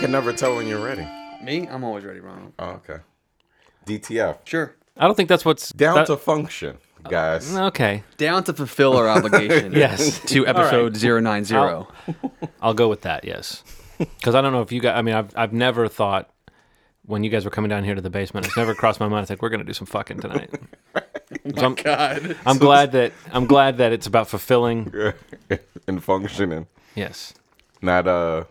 I can never tell when you're ready. Me? I'm always ready, Ronald. Oh, okay. DTF. Sure. I don't think that's what's Down that- to function, guys. Okay, Down to fulfill our obligation. Yes. To episode 090. I'll- I'll go with that. Yes, because I don't know if you guys. I mean, I've I've never thought when you guys were coming down here to the basement. It's never crossed my mind. It's like we're gonna do some fucking tonight. So I'm, God. I'm glad that I'm glad that it's about fulfilling. and functioning. Yes. Not uh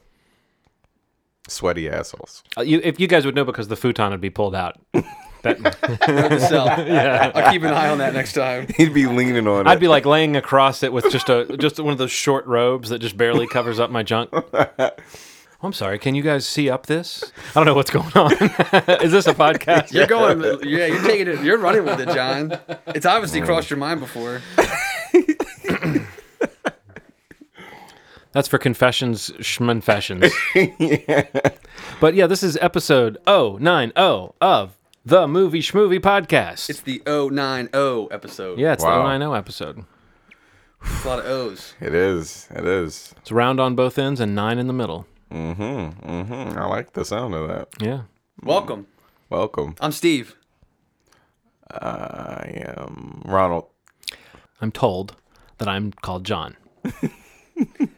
sweaty assholes. Uh, you, if you guys would know, because the futon would be pulled out. That, yeah. I'll keep an eye on that next time. He'd be leaning on it. I'd be like laying across it with just a just one of those short robes that just barely covers up my junk. Oh, I'm sorry. Can you guys see up this? I don't know what's going on. Is this a podcast? You're going, yeah, you're taking it, you're running with it, John. It's obviously crossed your mind before. That's for confessions, schmenfessions. But yeah, this is episode 090 of the Movie Schmovie Podcast. It's the 090 episode. yeah, it's Wow. the 090 episode. It's a lot of O's. It is. It is. It's round on both ends and nine in the middle. Mm-hmm. Mm-hmm. I like the sound of that. Yeah. Welcome. Welcome. I'm Steve. I am Ronald. I'm told that I'm called John.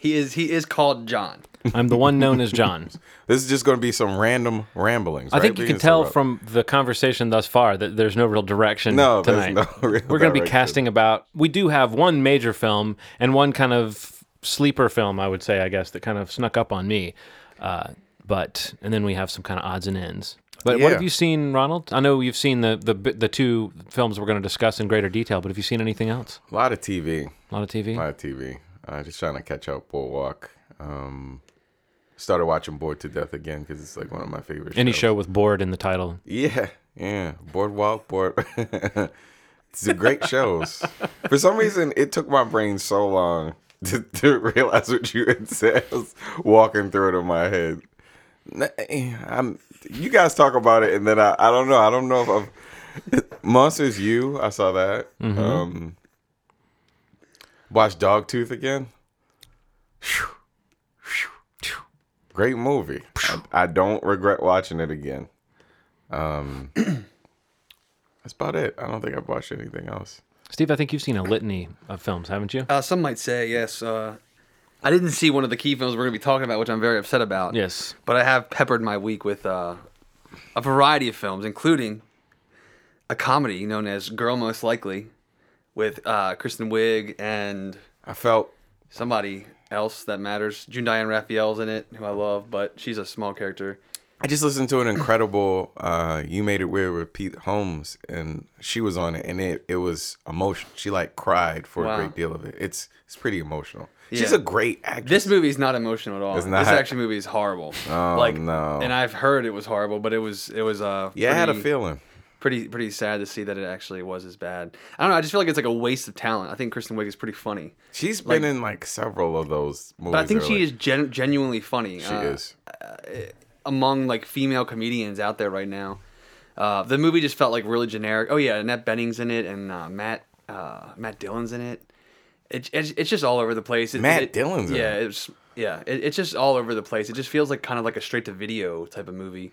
He is he is called John. I'm the one known as John. This is just going to be some random ramblings. I right? think you We can talk tell about- from the conversation thus far that there's no real direction No, there's tonight. no real We're going to be direction. casting about. We do have one major film and one kind of sleeper film, I would say, I guess, that kind of snuck up on me. Uh, but and then we have some kind of odds and ends. But what Yeah. have you seen, Ronald? I know you've seen the the the two films we're going to discuss in greater detail, but have you seen anything else? a lot of TV. A lot of TV. A lot of TV. Uh, just trying to catch up. Boardwalk. Um, started watching Bored to Death again because it's like one of my favorite. Any shows. show with board in the title. Yeah, yeah. Boardwalk, board. it's a great shows. For some reason, it took my brain so long to, to realize what you had said. I was walking through it in my head. N- I'm, you guys talk about it, and then I, I don't know. I don't know if I've. Monsters You, I saw that. Um, watched Dogtooth again. Great movie. I, I don't regret watching it again. Um, that's about it. I don't think I've watched anything else. Steve, I think you've seen a litany of films, haven't you? Uh, some might say yes. Uh, I didn't see one of the key films we're going to be talking about, which I'm very upset about. Yes. But I have peppered my week with uh, a variety of films, including a comedy known as Girl Most Likely with uh, Kristen Wiig and I felt somebody else that matters. June Diane Raphael's in it, who I love, but she's a small character. I just listened to an incredible uh You Made It Weird with Pete Holmes and she was on it and it, it was emotional. She like cried for Wow. a great deal of it. It's it's pretty emotional. She's a great actress. This movie is not emotional at all. It's This not? actually movie is horrible. Oh, like, no. And I've heard it was horrible, but it was it was uh yeah, I had a feeling. Pretty pretty sad to see that it actually was as bad. I don't know. I just feel like it's like a waste of talent. I think Kristen Wiig is pretty funny, She's been in like several of those movies. but I think she like- is gen- genuinely funny. She uh, is. among like female comedians out there right now. Uh, the movie just felt like really generic. Oh yeah, Annette Bening's in it, and uh, Matt uh, Matt Dillon's in it. It, it's it's just all over the place. It, Matt it- Dillon's in yeah, it? it's yeah, it, it's just all over the place. It just feels like kind of like a straight to video type of movie.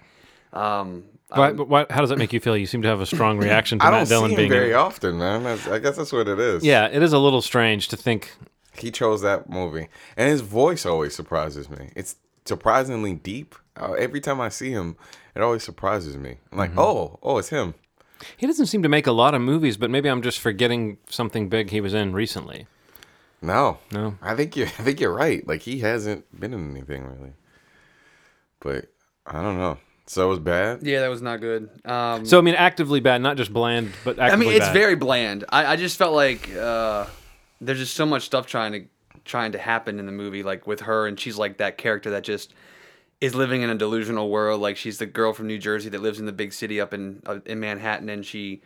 Um, Why, why, how does that make you feel? You seem to have a strong reaction to I don't Matt Dillon see him being very in. often, man. That's, I guess that's what it is. Yeah, it is a little strange to think. he chose that movie, and his voice always surprises me. It's surprisingly deep. Uh, every time I see him, it always surprises me. I'm like, oh, oh, it's him. He doesn't seem to make a lot of movies, but maybe I'm just forgetting something big he was in recently. No, No. I think you. I think you're right. Like he hasn't been in anything really. But I don't know. So it was bad. yeah, that was not good. Um, So I mean, actively bad, not just bland, but I mean, it's bad. very bland. I, I just felt like uh, there's just so much stuff trying to trying to happen in the movie, like with her, and she's like that character that just is living in a delusional world. Like she's the girl from New Jersey that lives in the big city up in uh, in Manhattan, and she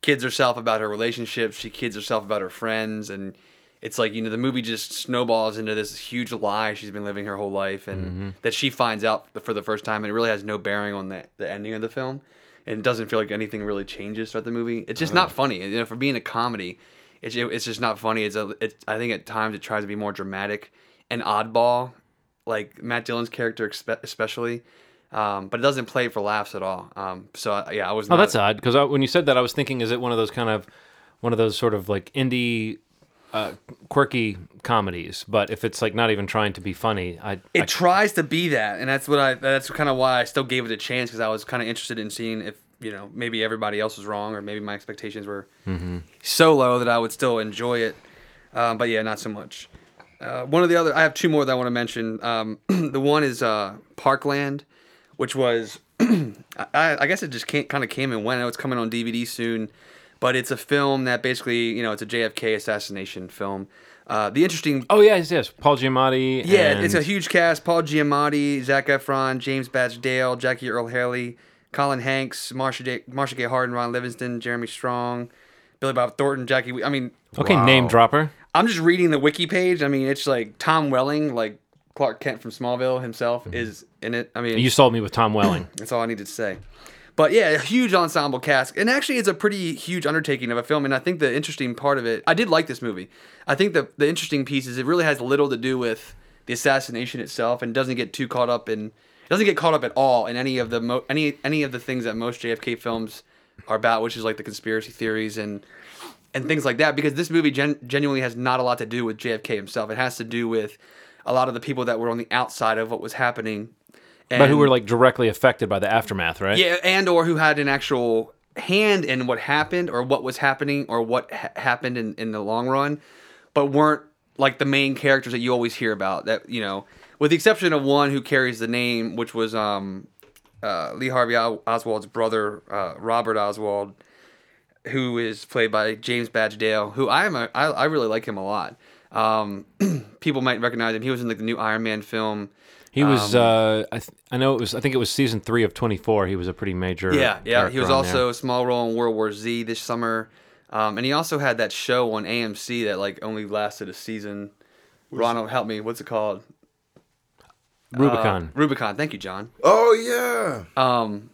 kids herself about her relationships. She kids herself about her friends, and it's like you know the movie just snowballs into this huge lie she's been living her whole life, and that she finds out for the first time, and it really has no bearing on the the ending of the film. And it doesn't feel like anything really changes throughout the movie. It's just not funny. You know, for being a comedy, it's it's just not funny. It's a it, I think at times it tries to be more dramatic and oddball, like Matt Dillon's character expe- especially. Um, but it doesn't play for laughs at all. Um, so uh, yeah, I was. Oh, that's odd because when you said that, I was thinking, is it one of those kind of one of those sort of like indie, uh, quirky comedies? But if it's like not even trying to be funny, I, it I tries to be that, and that's what I. That's kind of why I still gave it a chance because I was kind of interested in seeing if you know maybe everybody else was wrong or maybe my expectations were so low that I would still enjoy it. Um, but yeah, not so much. Uh, one of the other, I have two more that I want to mention. Um, the one is uh, Parkland, which was, I, I guess it just kind of came and went. I know it's coming on DVD soon, but it's a film that basically, you know, it's a JFK assassination film. Uh, the interesting oh yes, yes, Paul Giamatti. yeah, and, it's a huge cast: Paul Giamatti, Zac Efron, James Badge Dale, Jackie Earle Haley, Colin Hanks, Marcia, J- Marcia Gay Harden, Ron Livingston, Jeremy Strong, Billy Bob Thornton, Jackie. We- I mean, okay Wow. name dropper. I'm just reading the wiki page. I mean, it's like Tom Welling, like Clark Kent from Smallville himself, is in it. I mean, You sold me with Tom Welling. that's all I needed to say. But yeah, a huge ensemble cast. And actually, it's a pretty huge undertaking of a film. And I think the interesting part of it, I did like this movie. I think the, the interesting piece is it really has little to do with the assassination itself and doesn't get too caught up in, doesn't get caught up at all in any of the, mo- any, any of the things that most JFK films are about, which is like the conspiracy theories and, and things like that. Because this movie gen- genuinely has not a lot to do with JFK himself. It has to do with a lot of the people that were on the outside of what was happening. But who were like directly affected by the aftermath, right? yeah, and or who had an actual hand in what happened or what was happening or what ha- happened in, in the long run, but weren't like the main characters that you always hear about. That you know, with the exception of one who carries the name, which was um, uh, Lee Harvey Oswald's brother, uh, Robert Oswald, who is played by James Badge Dale, who I am a, I, I really like him a lot. Um, people might recognize him. He was in like the new Iron Man film. He was. Um, uh, I, th- I know it was. I think it was season three of Twenty Four. He was a pretty major. Yeah, yeah. He was also there. a small role in World War Z this summer, um, and he also had that show on AMC that like only lasted a season. Ronald, help me. What's it called? Rubicon. Uh, Rubicon. Thank you, John. Oh yeah. Um,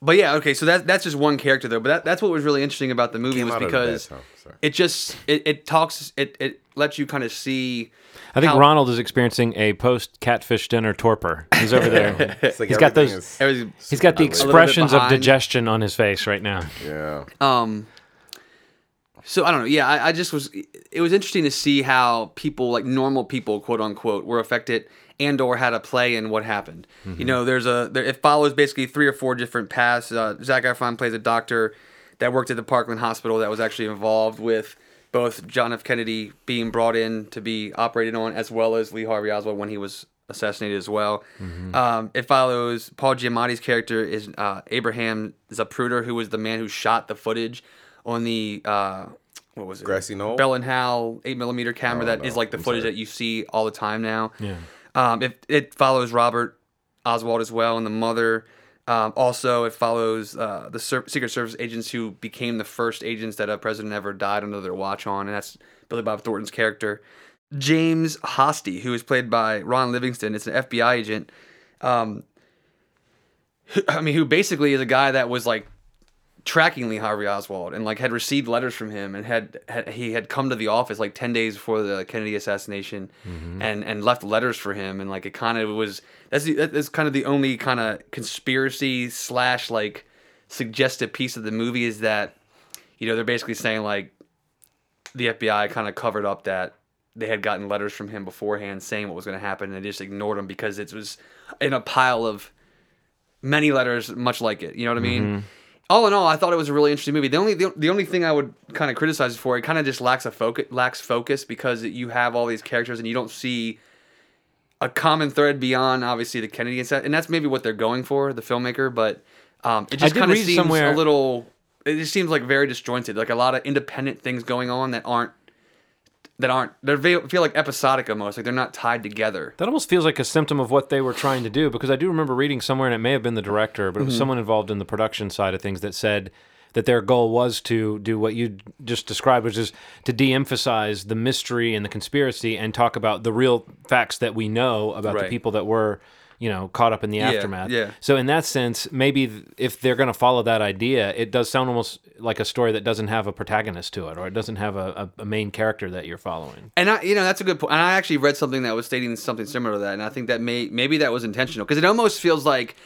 but yeah, okay. So that that's just one character though. But that, that's what was really interesting about the movie Came was out of the because time, sorry. it just it, it talks it it lets you kind of see. I think how- Ronald is experiencing a post catfish dinner torpor. He's over there. It's like He's got everything those- is- He's got the A little bit expressions of digestion on his face right now. yeah. Um. So I don't know. Yeah, I, I just was. It was interesting to see how people, like normal people, quote unquote, were affected and or had a play in what happened. You know, there's a there, it follows basically three or four different paths. Uh, Zac Efron plays a doctor that worked at the Parkland Hospital that was actually involved with both John F. Kennedy being brought in to be operated on, as well as Lee Harvey Oswald when he was assassinated as well. Um, it follows Paul Giamatti's character is uh, Abraham Zapruder, who was the man who shot the footage on the uh, what was it? Grassy Knoll? Bell and Howell eight millimeter camera Oh, that is no. like the I'm footage sorry. that you see all the time now. Yeah. Um, it, it follows Robert Oswald as well and the mother. Um, also, it follows uh, the Secret Service agents who became the first agents that a president ever died under their watch on, and that's Billy Bob Thornton's character. James Hosty, who is played by Ron Livingston, is an FBI agent. Um, I mean, who basically is a guy that was like tracking Lee Harvey Oswald and like had received letters from him and had, had he had come to the office like 10 days before the Kennedy assassination mm-hmm. and and left letters for him and like it kind of was that's the, that's kind of the only kind of conspiracy slash like suggestive piece of the movie is that you know they're basically saying like the FBI kind of covered up that they had gotten letters from him beforehand saying what was going to happen and they just ignored them because it was in a pile of many letters much like it you know what i mean mm-hmm. All in all i thought it was a really interesting movie. The only the, the only thing i would kind of criticize it for it kind of just lacks a focus lacks focus because you have all these characters and you don't see a common thread beyond obviously the kennedy and and that's maybe what they're going for the filmmaker but um, it just kind of seems somewhere- a little it just seems like very disjointed like a lot of independent things going on that aren't that aren't they feel like episodic almost like they're not tied together That almost feels like a symptom of what they were trying to do because I do remember reading somewhere, and it may have been the director, but it was Mm-hmm. someone involved in the production side of things that said that their goal was to do what you just described, which is to de emphasize the mystery and the conspiracy and talk about the real facts that we know about the people that were you know, caught up in the aftermath. yeah. So in that sense, maybe if they're going to follow that idea, it does sound almost like a story that doesn't have a protagonist to it, or it doesn't have a, a, a main character that you're following. And I, you know, that's a good point. And I actually read something that was stating something similar to that, and I think that may maybe that was intentional because it almost feels like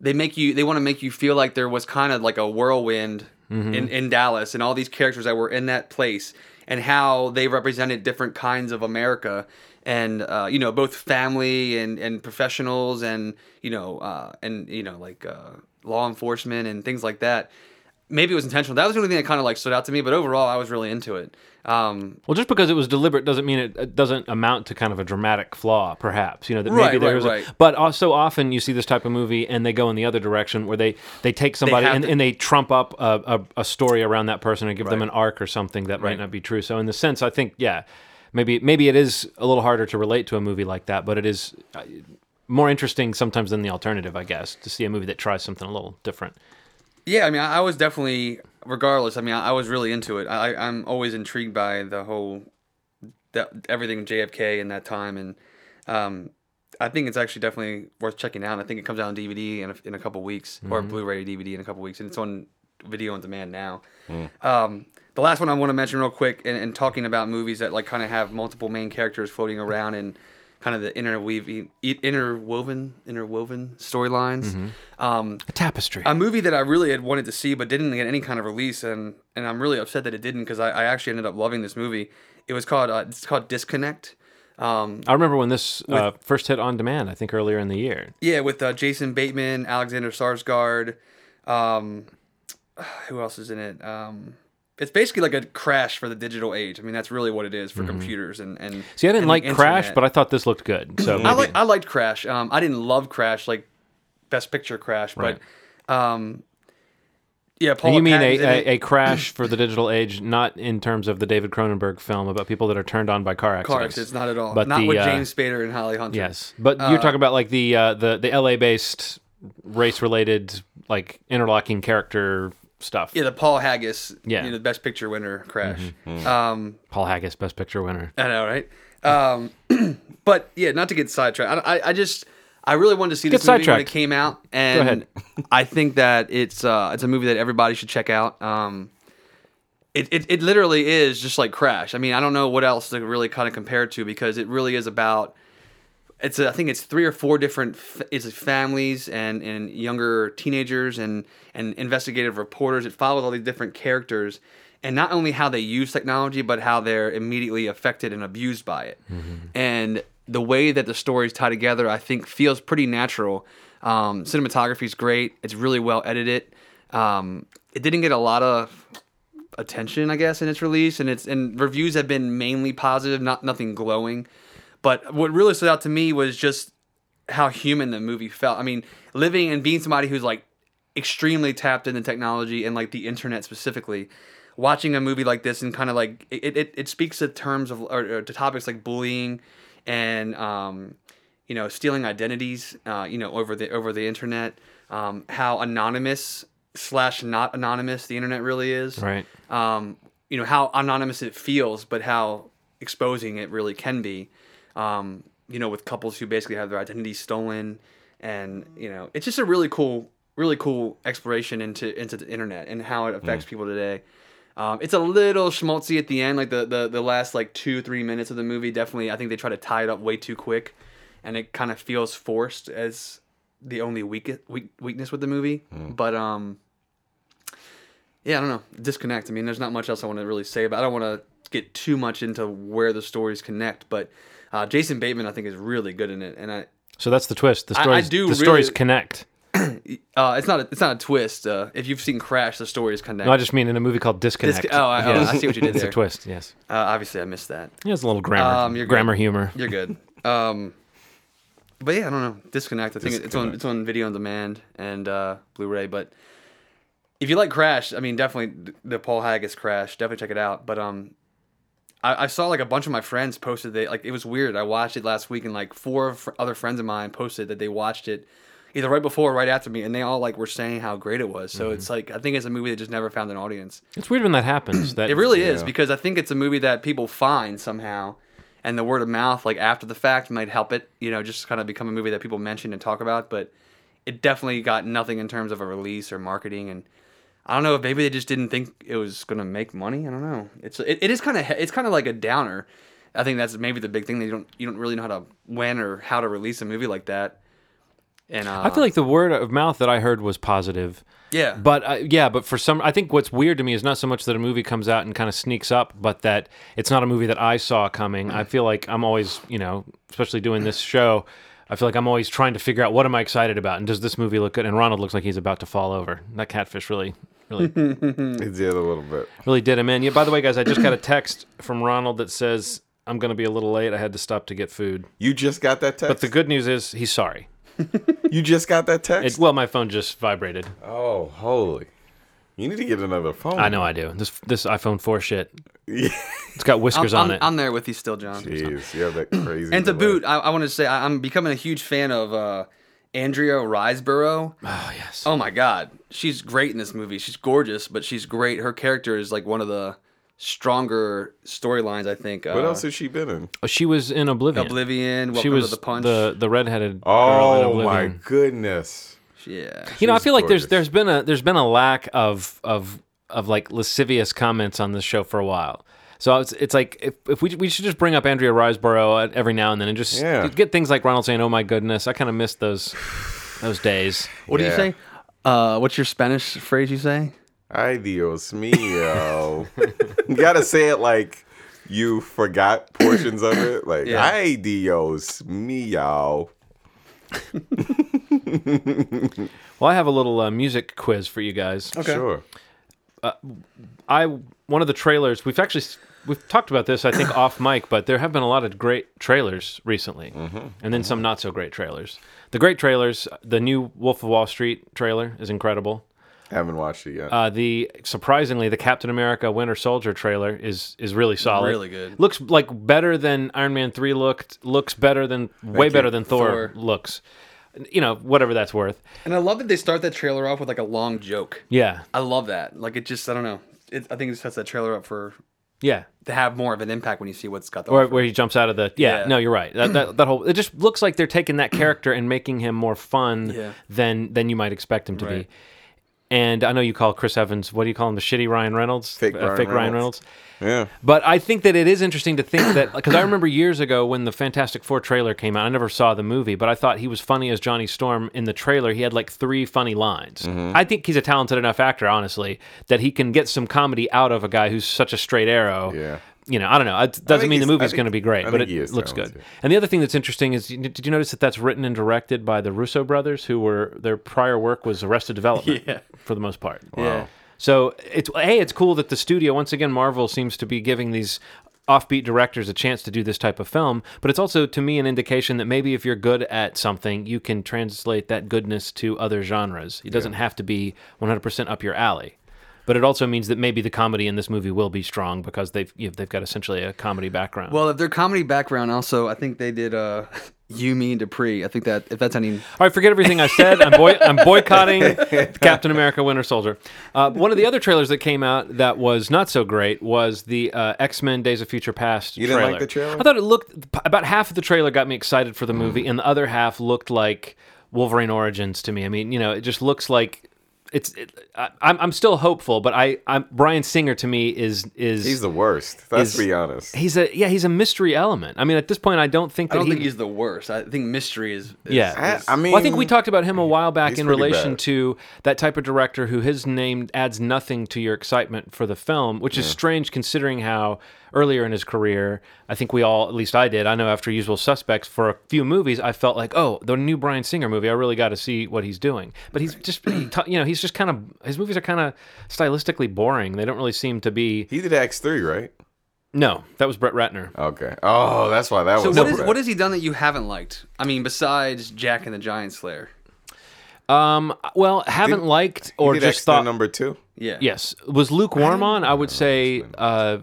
they make you they want to make you feel like there was kind of like a whirlwind mm-hmm. in in Dallas and all these characters that were in that place and how they represented different kinds of America and uh, you know both family and and professionals and you know uh, and you know like uh, law enforcement and things like that. Maybe it was intentional. That was the only thing that kind of like stood out to me. But overall, I was really into it. Um, Well, just because it was deliberate doesn't mean it, it doesn't amount to kind of a dramatic flaw, perhaps. You know, that Right, maybe there right, was a- But also often you see this type of movie and they go in the other direction where they, they take somebody have and, to- and they trump up a, a, a story around that person and give them an arc or something that might not be true. So in the sense, I think, yeah, maybe maybe it is a little harder to relate to a movie like that, but it is uh, more interesting sometimes than the alternative, I guess, to see a movie that tries something a little different. Yeah, I mean, I was definitely, regardless. I mean, I was really into it. I, I'm always intrigued by the whole, that everything JFK in that time, and um, I think it's actually definitely worth checking out. I think it comes out on DVD in a, in a couple weeks, or Blu-ray DVD in a couple weeks, and it's on video on demand now. Um, the last one I want to mention real quick, and, and talking about movies that like kind of have multiple main characters floating around and kind of the interweave, interwoven, interwoven storylines. Um, A tapestry. a movie that I really had wanted to see but didn't get any kind of release, and and I'm really upset that it didn't because I, I actually ended up loving this movie. It was called uh, it's called Disconnect. Um, I remember when this uh, first hit on demand, I think earlier in the year. yeah, with uh, Jason Bateman, Alexander Skarsgård. Um, who else is in it? Um, it's basically like a crash for the digital age. I mean, that's really what it is for computers and and. Mm-hmm. See, I didn't like Crash, but I thought this looked good. So I like I liked Crash. Um, I didn't love Crash like Best Picture Crash, Right. but um, yeah, Paul. You mean a, a, a crash for the digital age, not in terms of the David Cronenberg film about people that are turned on by car accidents. car accidents. not at all. But not the, with uh, James Spader and Holly Hunter. Yes, but you're talking about like the uh, the the LA based race related like interlocking character stuff. Yeah, the Paul Haggis, Yeah. Mm-hmm. you know, the Best Picture winner, Crash. Um, Paul Haggis, Best Picture winner. I know, right? Um, but yeah, not to get sidetracked. I, I, I just, I really wanted to see this movie when it came out, and ahead. I think that it's, uh, it's a movie that everybody should check out. Um, it, it, it literally is just like Crash. I mean, I don't know what else to really kind of compare it to because it really is about. It's a, I think it's three or four different f- it's families and, and younger teenagers and and investigative reporters. It follows all these different characters and not only how they use technology but how they're immediately affected and abused by it. And the way that the stories tie together, I think, feels pretty natural. Um, Cinematography is great. It's really well edited. Um, it didn't get a lot of attention, I guess, in its release, and its and reviews have been mainly positive, not nothing glowing. But what really stood out to me was just how human the movie felt. I mean, living and being somebody who's like extremely tapped into technology and like the internet specifically, watching a movie like this and kind of like it, it, it speaks to terms of or, or to topics like bullying and um, you know stealing identities uh, you know over the over the internet um, how anonymous slash not anonymous the internet really is Right. um, you know how anonymous it feels, but how exposing it really can be. Um, you know, with couples who basically have their identities stolen, and you know, it's just a really cool, really cool exploration into into the internet and how it affects people today. Um, it's a little schmaltzy at the end, like the, the the last like two three minutes of the movie. Definitely, I think they try to tie it up way too quick, and it kind of feels forced as the only weak, weak weakness with the movie. But um, yeah, I don't know. Disconnect. I mean, there's not much else I want to really say, but I don't want to get too much into where the stories connect. But uh, Jason Bateman, I think, is really good in it, and I. So that's the twist. The I- I do the stories connect. Uh, it's not. A, it's not a twist. Uh, if you've seen Crash, the stories connect. No, I just mean in a movie called Disconnect. oh, I- oh, I see what you did It's there. a twist. Yes. uh, obviously, I missed that. Yeah, it's a little grammar, Um, you're good. grammar humor. You're good. Um, but yeah, I don't know. Disconnect. I think it's on it's on video on demand and uh, Blu-ray. But if you like Crash, I mean, definitely the Paul Haggis Crash. Definitely check it out. But um, I, I saw like a bunch of my friends posted that like it was weird. I watched it last week and like four fr- other friends of mine posted that they watched it either right before or right after me, and they all like were saying how great it was. So mm-hmm. it's like I think it's a movie that just never found an audience. It's weird when that happens. That It really is because I think it's a movie that people find somehow, and the word of mouth like after the fact might help it. You know, just kind of become a movie that people mention and talk about. But it definitely got nothing in terms of a release or marketing and. I don't know if maybe they just didn't think it was gonna make money. I don't know. It's it, it is kind of it's kind of like a downer. I think that's maybe the big thing that you don't you don't really know how to when or how to release a movie like that. And uh, I feel like the word of mouth that I heard was positive. yeah, But uh, yeah, but for some, I think what's weird to me is not so much that a movie comes out and kind of sneaks up, but that it's not a movie that I saw coming. I feel like I'm always, you know, especially doing this show, I feel like I'm always trying to figure out what am I excited about, and does this movie look good? And Ronald looks like he's about to fall over. That catfish really, really, It did a little bit. really did him in. Yeah. By the way, guys, I just got a text from Ronald that says I'm going to be a little late. I had to stop to get food. You just got that text. But the good news is he's sorry. you just got that text. It, well, my phone just vibrated. oh, holy! You need to get another phone. I know I do. This this iPhone 4 shit. Yeah. It's got I'm, whiskers I'm, on it. I'm there with you still, John. Jeez, you have that crazy. And to delay. boot, I, I want to say I, I'm becoming a huge fan of uh, Andrea Riseborough. oh yes. Oh my God, she's great in this movie. She's gorgeous, but she's great. Her character is like one of the stronger storylines. I think. What uh, else has she been in? Oh, She was in Oblivion. Oblivion. Welcome she was to the Punch. the the redheaded girl in Oh my goodness! yeah. You know, I She's feel like there's gorgeous. there's been a there's been a lack of of of like lascivious comments on this show for a while. So it's it's like if, if we we should just bring up Andrea Riseborough every now and then and just Yeah. get things like Ronald saying, "Oh my goodness," I kind of missed those those days. What do you Yeah. say? Uh, what's your Spanish phrase you say? Ay Dios mío! you gotta say it like you forgot portions of it. Like Yeah. Ay Dios mío! Well, I have a little uh, music quiz for you guys. Sure. I one of the trailers we've actually we've talked about this I think off mic, but there have been a lot of great trailers recently, and then some not so great trailers. The great trailers, the new Wolf of Wall Street trailer is incredible. I Haven't watched it yet. Uh, the surprisingly the Captain America Winter Soldier trailer is is really solid. Really good. Looks like better than Iron Man three looked. Looks better than way you. better than Thor, Thor. looks. You know whatever that's worth. And I love that they start that trailer off with like a long joke. Yeah, I love that. Like it just I don't know. It, I think it sets that trailer up for yeah. to have more of an impact when you see what's got the Or offer. where he jumps out of the yeah, Yeah. no you're right that, that that whole it just looks like they're taking that character and making him more fun Yeah. than than you might expect him to Right. be and I know you call Chris Evans what do you call him the shitty Ryan Reynolds Fake Uh, Ryan fake Ryan Reynolds. Reynolds yeah. but I think that it is interesting to think that because I remember years ago when the Fantastic Four trailer came out I never saw the movie but I thought he was funny as Johnny Storm in the trailer he had like three funny lines Mm-hmm. I think he's a talented enough actor honestly that he can get some comedy out of a guy who's such a straight arrow Yeah. You know, I don't know. It doesn't mean the he's- I movie's going to be great, I but it looks good. talented. And the other thing that's interesting is, did you notice that that's written and directed by the Russo brothers, who were their prior work was Arrested Development, Yeah. for the most part. Yeah. So it's hey, it's cool that the studio once again Marvel seems to be giving these offbeat directors a chance to do this type of film, but it's also to me an indication that maybe if you're good at something, you can translate that goodness to other genres. It doesn't have to be 100% up your alley. But it also means that maybe the comedy in this movie will be strong because they've you know, they've got essentially a comedy background. Well, if their comedy background also, I think they did uh, You, Me and Dupree. I think that if that's any All right, forget everything I said. I'm, boy- I'm boycotting Captain America: Winter Soldier. Uh, one of the other trailers that came out that was not so great was the uh, X Men: Days of Future Past. You didn't like the trailer? I thought it looked about half of the trailer got me excited for the movie, and the other half looked like Wolverine Origins to me. I mean, you know, it just looks like. It's. It, I, I'm. I'm still hopeful, but I. I'm Bryan Singer to me is is He's the worst. Let's Is- be honest. he's a yeah he's a mystery element. I mean, at this point, I don't think I don't he, think he's the worst. I think mystery is. is Yeah. is- I, I mean, well, I think we talked about him a while back in relation bad. to that type of director who his name adds nothing to your excitement for the film, which is strange considering how earlier in his career, I think we all, at least I did, I know after Usual Suspects, for a few movies, I felt like, oh, the new Bryan Singer movie, I really got to see what he's doing. But he's just, he, ta- you know, he's just kind of, his movies are kind of stylistically boring. They don't really seem to be. he did X three, right? No, that was Brett Ratner. Okay. Oh, that's why that So was. what so is what has he done that you haven't liked? I mean, besides Jack and the Giant Slayer. Um, well, haven't Did- liked He or did just X-Men thought number two. Yeah. Yes. Was lukewarm on? I would say uh,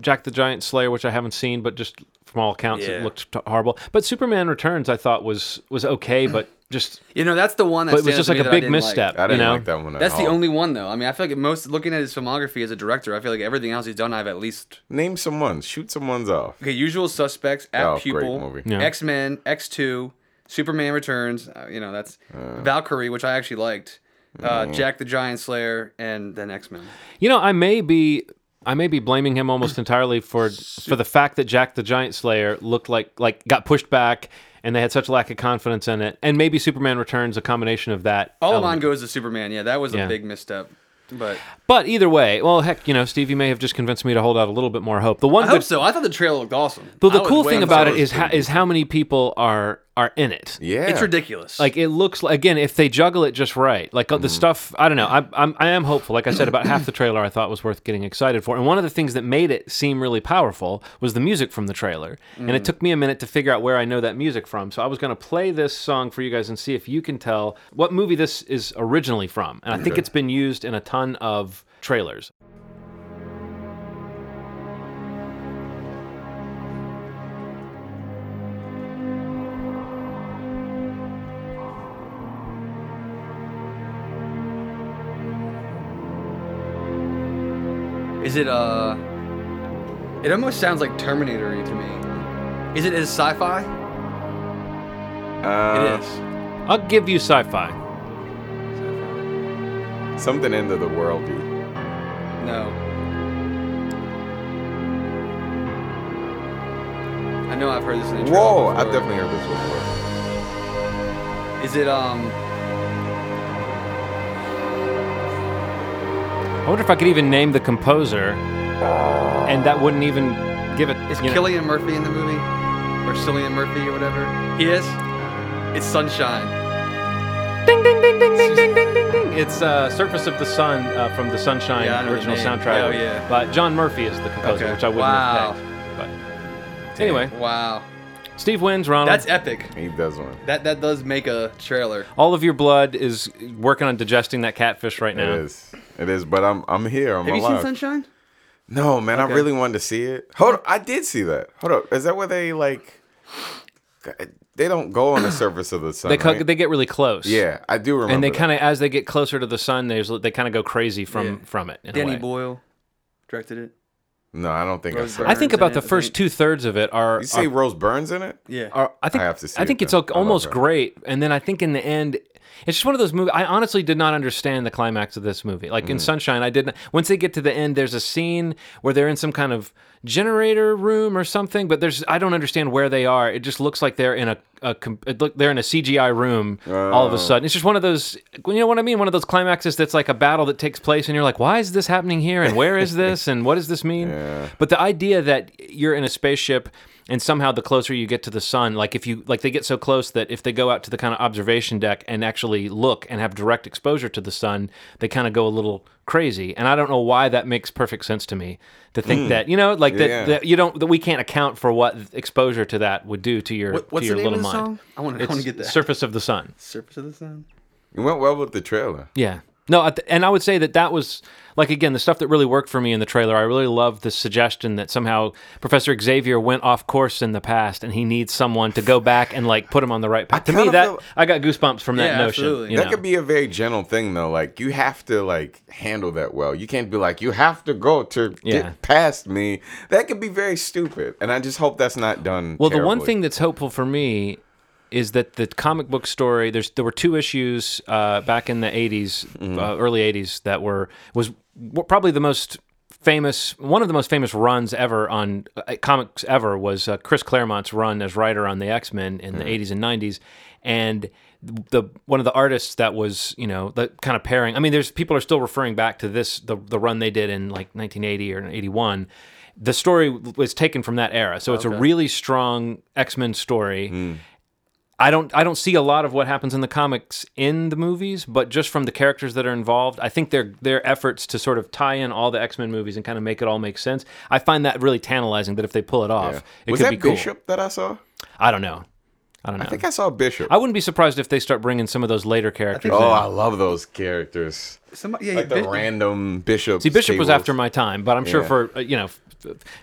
Jack the Giant Slayer, which I haven't seen, but just from all accounts, Yeah. it looked t- horrible. But Superman Returns, I thought was was okay, but just You know, that's the one that but it was just like a me that I big like. misstep. I didn't you know? like that one. At That's the only one though. I mean, I feel like most looking at his filmography as a director, I feel like everything else he's done, I've at least Name some ones. Shoot some ones off. okay. Usual Suspects, At Oh, great Pupil, movie. Yeah. X Men, X Two, Superman Returns. Uh, you know, that's Valkyrie, which I actually liked. Uh, Jack the Giant Slayer, and then X Men. You know, I may be I may be blaming him almost entirely for for the fact that Jack the Giant Slayer looked like like got pushed back and they had such a lack of confidence in it. And maybe Superman Returns a combination of that. All element. on goes to Superman. Yeah, that was Yeah. a big misstep. But But either way, well, heck, you know, Steve, you may have just convinced me to hold out a little bit more hope. The one I hope good, so. I thought the trailer looked awesome. but the I cool thing about it. it is how, is how many people are are in it. Yeah. it's ridiculous. Like it looks like again, if they juggle it just right, like Mm-hmm. the stuff. I don't know. I, I'm I am hopeful. Like I said, about half the trailer I thought was worth getting excited for, and one of the things that made it seem really powerful was the music from the trailer. And Mm. it took me a minute to figure out where I know that music from. So I was going to play this song for you guys and see if you can tell what movie this is originally from. And I think it's been used in a ton of trailers. Is it uh? It almost sounds like Terminator to me. Is it is sci-fi? Uh, it is. I'll give you sci-fi. Something into the worldy. No. I know I've heard this in the Whoa! before. I've definitely heard this before. Is it um? Wonder if I could even name the composer, and that wouldn't even give it. Is you know- Killian Murphy in the movie, or Cillian Murphy or whatever? He is. It's Sunshine. Ding ding ding ding ding ding ding ding ding. It's uh, "Surface of the Sun" uh, from the Sunshine Yeah, I know the original soundtrack. Oh, yeah. But John Murphy is the composer, Okay. which I wouldn't Wow. have picked. But anyway, Wow, Steve wins. Ronald. that's epic. He does win. That that does make a trailer. all of your blood is working on digesting that catfish right now. is. It is. But I'm I'm here. I'm Have you seen. Sunshine? No, man. Okay. I really wanted to see it. Hold on. I did see that. Hold up. Is that where they like? They don't go on the surface of the sun. They co- right? they get really close. Yeah, I do remember. and they kind of as they get closer to the sun, they they kind of go crazy from Yeah. from it. in Danny. Boyle directed it. No, I don't think I Rose saw. I think about the first two thirds of it are You say are Rose Byrne's in it? Yeah. are, I think I have to see I it think it's then. al- I love almost great, and then I think in the end, it's just one of those movies. I honestly did not understand the climax of this movie. Like in Mm. Sunshine, I didn't. Once they get to the end, there's a scene where they're in some kind of generator room or something, but there's I don't understand where they are. It just looks like they're in a, a look they're in a CGI room all of a Oh. sudden. It's just one of those you know what I mean? One of those climaxes that's like a battle that takes place and you're like, why is this happening here and where is this and what does this mean? Yeah. But the idea that you're in a spaceship and somehow the closer you get to the sun, like if you like they get so close that if they go out to the kind of observation deck and actually look and have direct exposure to the sun, they kind of go a little crazy. And I don't know why that makes perfect sense to me to think hmm. that you know like that, Yeah. that you don't that we can't account for what exposure to that would do to your What, what's to the your name little of the mind. song? I want to. Want to get that. surface of the sun. Surface of the sun. It went well with the trailer. Yeah. No, and I would say that that was like again the stuff that really worked for me in the trailer. I really loved the suggestion that somehow Professor Xavier went off course in the past, and he needs someone to go back and like put him on the right path. To me, that feel- I got goosebumps from that Yeah, notion. you that know? could be a very gentle thing though. Like you have to like handle that well. You can't be like you have to go to Yeah. get past me. That could be very stupid. And I just hope that's not done. Well, the one thing that's hopeful for me is that the comic book story. There's there were two issues uh, back in the '80s, Mm-hmm. uh, early '80s that were was probably the most famous one of the most famous runs ever on uh, comics ever was uh, Chris Claremont's run as writer on the X-Men in the 80s and 90s and the one of the artists that was you know the kind of pairing I mean there's people are still referring back to this the the run they did in like 1980 or 81 the story was taken from that era. So it's a really strong X-Men story I don't I don't see a lot of what happens in the comics in the movies, but just from the characters that are involved, I think their their efforts to sort of tie in all the X Men movies and kind of make it all make sense. I find that really tantalizing. That if they pull it off, Yeah. it was could that be cool. Bishop that I saw? I don't know. I don't know. I think I saw Bishop. I wouldn't be surprised if they start bringing some of those later characters. oh, in. I love those characters. Somebody, yeah, Like the Bi- random Bishop. See, Bishop was after my time, but I'm sure Yeah. for uh, you know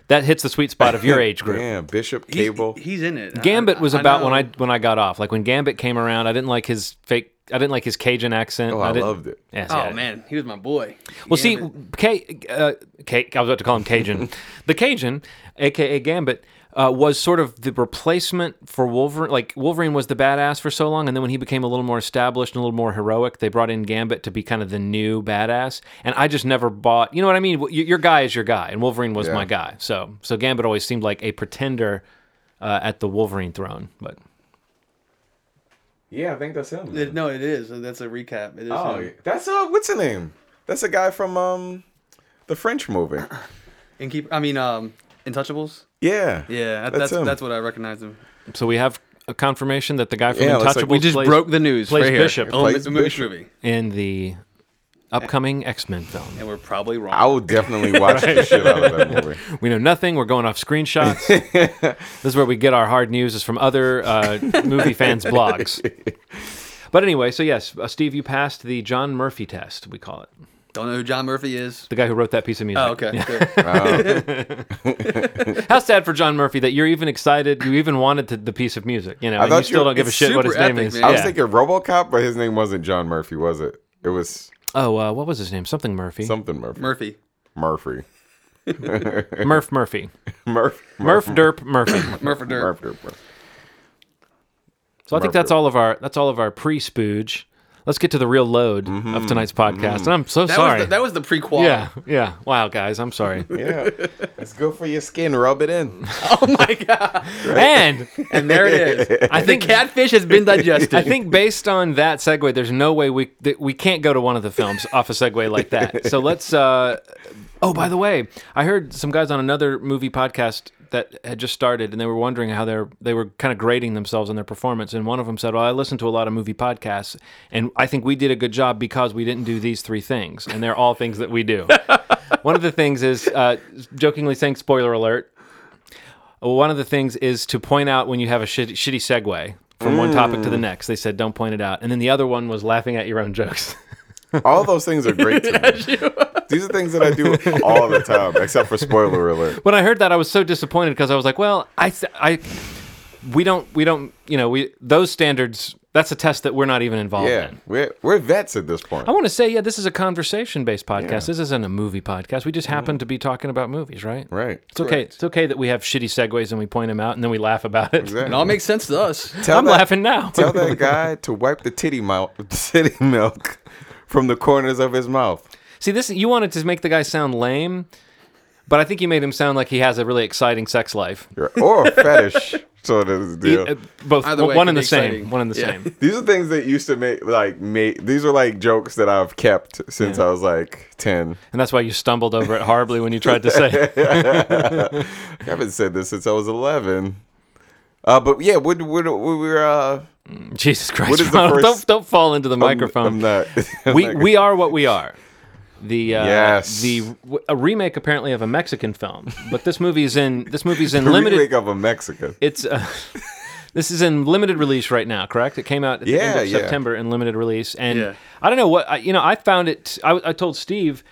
that hits the sweet spot of your age group. Yeah, Bishop Cable. He's, in it. Gambit was about when. I when I got off. Like when Gambit came around, I didn't like his fake. I didn't like his Cajun accent. oh, I, didn't- loved it. Yeah, see, Oh I- man, he was my boy. Well, see, Gambit. K, uh, K, I was about to call him Cajun. the Cajun, aka Gambit, uh, was sort of the replacement for Wolverine. Like Wolverine was the badass for so long, and then when he became a little more established and a little more heroic, they brought in Gambit to be kind of the new badass. And I just never bought. You know what I mean? Your guy is your guy, and Wolverine was Yeah. my guy. So, so Gambit always seemed like a pretender uh, at the Wolverine throne. But Yeah, I think that's him. It- no, it is. That's a recap. It is. oh, him. that's uh, what's the name? That's a guy from um, the French movie. And keep. I mean, um, Intouchables. Yeah, Yeah, that, That's that's that's, what I recognize him. so we have a confirmation that the guy from Yeah, it looks like we We just plays broke the news plays right here. Bishop. Oh, Plays the movie Bishop. movie, in the upcoming X Men film. and we're probably wrong. I will definitely watch the shit out of that movie. We know nothing. We're going off screenshots. this is where we get our hard news is from other uh, movie fans' blogs. But anyway, so yes, uh, Steve, you passed the John Murphy test. We call it Don't know who John Murphy is. the guy who wrote that piece of music. Oh, okay. Yeah. good. How sad for John Murphy that you're even excited. You even wanted to, the piece of music. You know, and thought you still you- don't give a shit what his super name is. man. I was Yeah. thinking RoboCop, but his name wasn't John Murphy, was it? It was oh, uh, what was his name? Something Murphy. something Murphy. Murphy. Murphy. Murph Murphy. Murph. Murph Derp Murphy. Murphy Dirt. Murph. Murph. Murph. So I think that's all of our that's all of our pre-spooge. Let's get to the real load of tonight's podcast. And I'm so That sorry. was the, that was the prequel. yeah, yeah. Wow, guys, I'm sorry. Yeah, it's good for your skin. Rub it in. Oh my god. and And there it is. I think catfish has been digested. I think based on that segue, there's no way we that we can't go to one of the films off a segue like that. So let's. Uh, oh, by the way, I heard some guys on another movie podcast that had just started, and they were wondering how they're they were kind of grading themselves on their performance. And one of them said, "Well, I listen to a lot of movie podcasts, and I think we did a good job because we didn't do these three things, and they're all things that we do." one of the things is uh, jokingly saying, "Spoiler alert." One of the things is to point out when you have a shitty, shitty segue from one topic to the next. They said don't point it out, and then the other one was laughing at your own jokes. All those things are great to me. These are things that I do all the time, except for spoiler alert. when I heard that, I was so disappointed because I was like, well, I, th- I, we don't, we don't, you know, we those standards. That's a test that we're not even involved Yeah, in. we're we're vets at this point. I want to say, yeah, this is a conversation-based podcast. Yeah. This isn't a movie podcast. We just happen to be talking about movies, right? Right. It's okay. It's okay that we have shitty segues and we point them out and then we laugh about it. it all makes sense to us. Tell I'm that, laughing now. Tell that guy to wipe the titty milk, titty milk from the corners of his mouth. See, this you wanted to make the guy sound lame, but I think you made him sound like he has a really exciting sex life. Or fetish sort of deal. Uh, Both Either way, one and the could be same. One and the Yeah. same. These are things that used to make like make. These are like jokes that I've kept since I was like ten. And that's why you stumbled over it horribly when you tried to say it. I haven't said this since I was eleven. Uh, but yeah, what what we were uh, Jesus Christ. What is the first- don't don't fall into the microphone. I'm not. I'm we not- we are what we are. The uh, Yes. the a remake apparently of a Mexican film, but this movie's in this movie's in the limited. remake of a Mexican. It's uh, this is in limited release right now, correct? It came out at the end Yeah, of yeah. September in limited release, and Yeah. I don't know what I, you know. I found it. I, I told Steve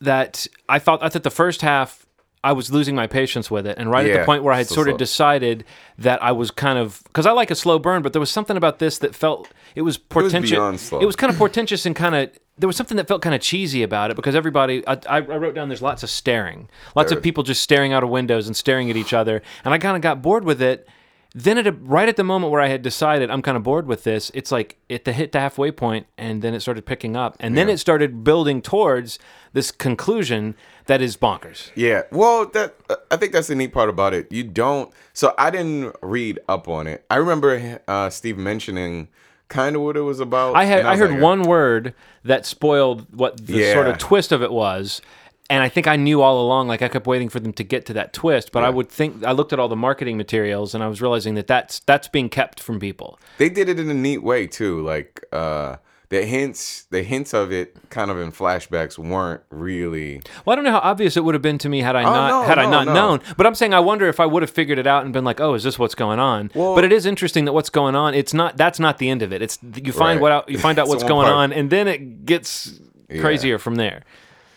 that I thought I thought the first half I was losing my patience with it, and right at the point where I had so sort of slow. decided that I was kind of because I like a slow burn, but there was something about this that felt it was portentous. beyond slow. It was kind of portentous and kind of. There was something that felt kind of cheesy about it because everybody. I, I wrote down there's lots of staring, lots There of people just staring out of windows and staring at each other, and I kind of got bored with it. Then at a, right at the moment where I had decided I'm kind of bored with this, it's like it the hit the halfway point, and then it started picking up, and then it started building towards this conclusion that is bonkers. Yeah, well, that uh, I think that's the neat part about it. You don't. So I didn't read up on it. I remember uh, Steve mentioning kind of what it was about. I had and I, heard like, one word that spoiled what the Yeah. sort of twist of it was. And I think I knew all along, like I kept waiting for them to get to that twist. But I would think I looked at all the marketing materials, and I was realizing that that's that's being kept from people. They did it in a neat way too. Like uh, the hints, the hints of it, kind of in flashbacks, weren't really. Well, I don't know how obvious it would have been to me had I oh, not no, had I not no. known. But I'm saying I wonder if I would have figured it out and been like, "Oh, is this what's going on?" Well- but it is interesting that what's going on. It's not. That's not the end of it. It's you find Right. what out, you find out what's going part. on, and then it gets crazier from there.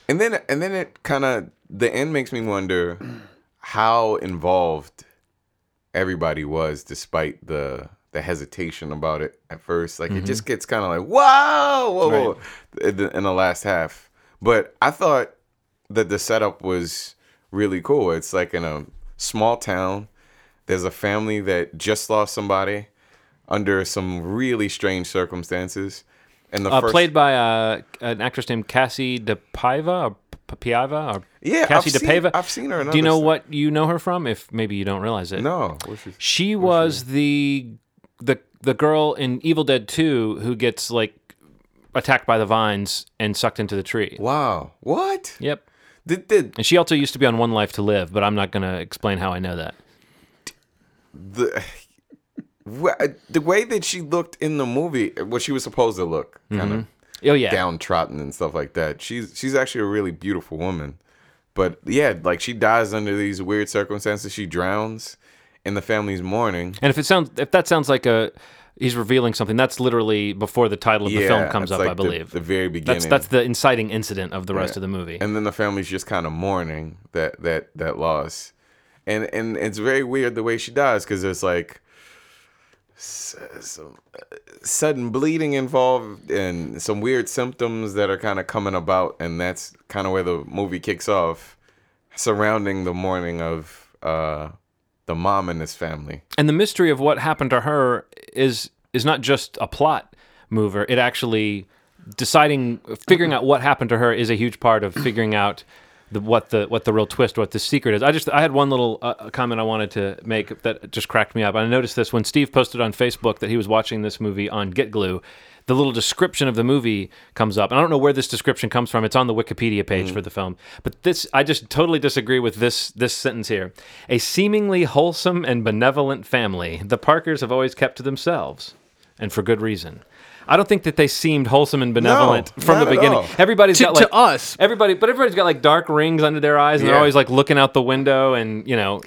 And then and then it kind of the end makes me wonder how involved everybody was, despite the the hesitation about it at first. Like it just gets kind of like whoa, whoa, whoa in, the, in the last half. But I thought that the setup was really cool. It's like in a small town. There's a family that just lost somebody under some really strange circumstances. And the Uh, first, played by uh, an actress named Kassie DePaiva or Piava or Yeah, Kassie I've seen- DePaiva. I've seen her Do you know stuff. what you know her from? If maybe you don't realize it. no, she- She was the the the girl in Evil Dead 2 who gets like attacked by the vines and sucked into the tree. wow, what? Yep. Did, did And she also used to be on One Life to Live, but I'm not going to explain how I know that. the the way that she looked in the movie, what she was supposed to look, kind of mm-hmm. Oh yeah. downtrodden and stuff like that. She's she's actually a really beautiful woman, but yeah, like she dies under these weird circumstances. She drowns in the family's mourning. And if it sounds if that sounds like a he's revealing something, that's literally before the title of the yeah, film comes up, like I believe. the, very beginning. that's that's the inciting incident of the rest Yeah. of the movie. and then the family's just kind of mourning that that that loss and and it's very weird the way she dies because there's like some sudden bleeding involved and some weird symptoms that are kind of coming about and that's kind of where the movie kicks off surrounding the mourning of uh the mom and his family. And the mystery of what happened to her is is not just a plot mover. It actually deciding figuring out what happened to her is a huge part of figuring out the what the what the real twist what the secret is. I just i had one little uh, comment i wanted to make that just cracked me up. I noticed this when steve posted on facebook that he was watching this movie on get glue the little description of the movie comes up. And i don't know where this description comes from. It's on the wikipedia page for the film. But this i just totally disagree with this this sentence here. A seemingly wholesome and benevolent family the parkers have always kept to themselves and for good reason I don't think that they seemed wholesome and benevolent from the not at beginning. all. Everybody's To- got like to us. Everybody, but everybody's got like dark rings under their eyes, and they're Yeah. always like looking out the window, and you know,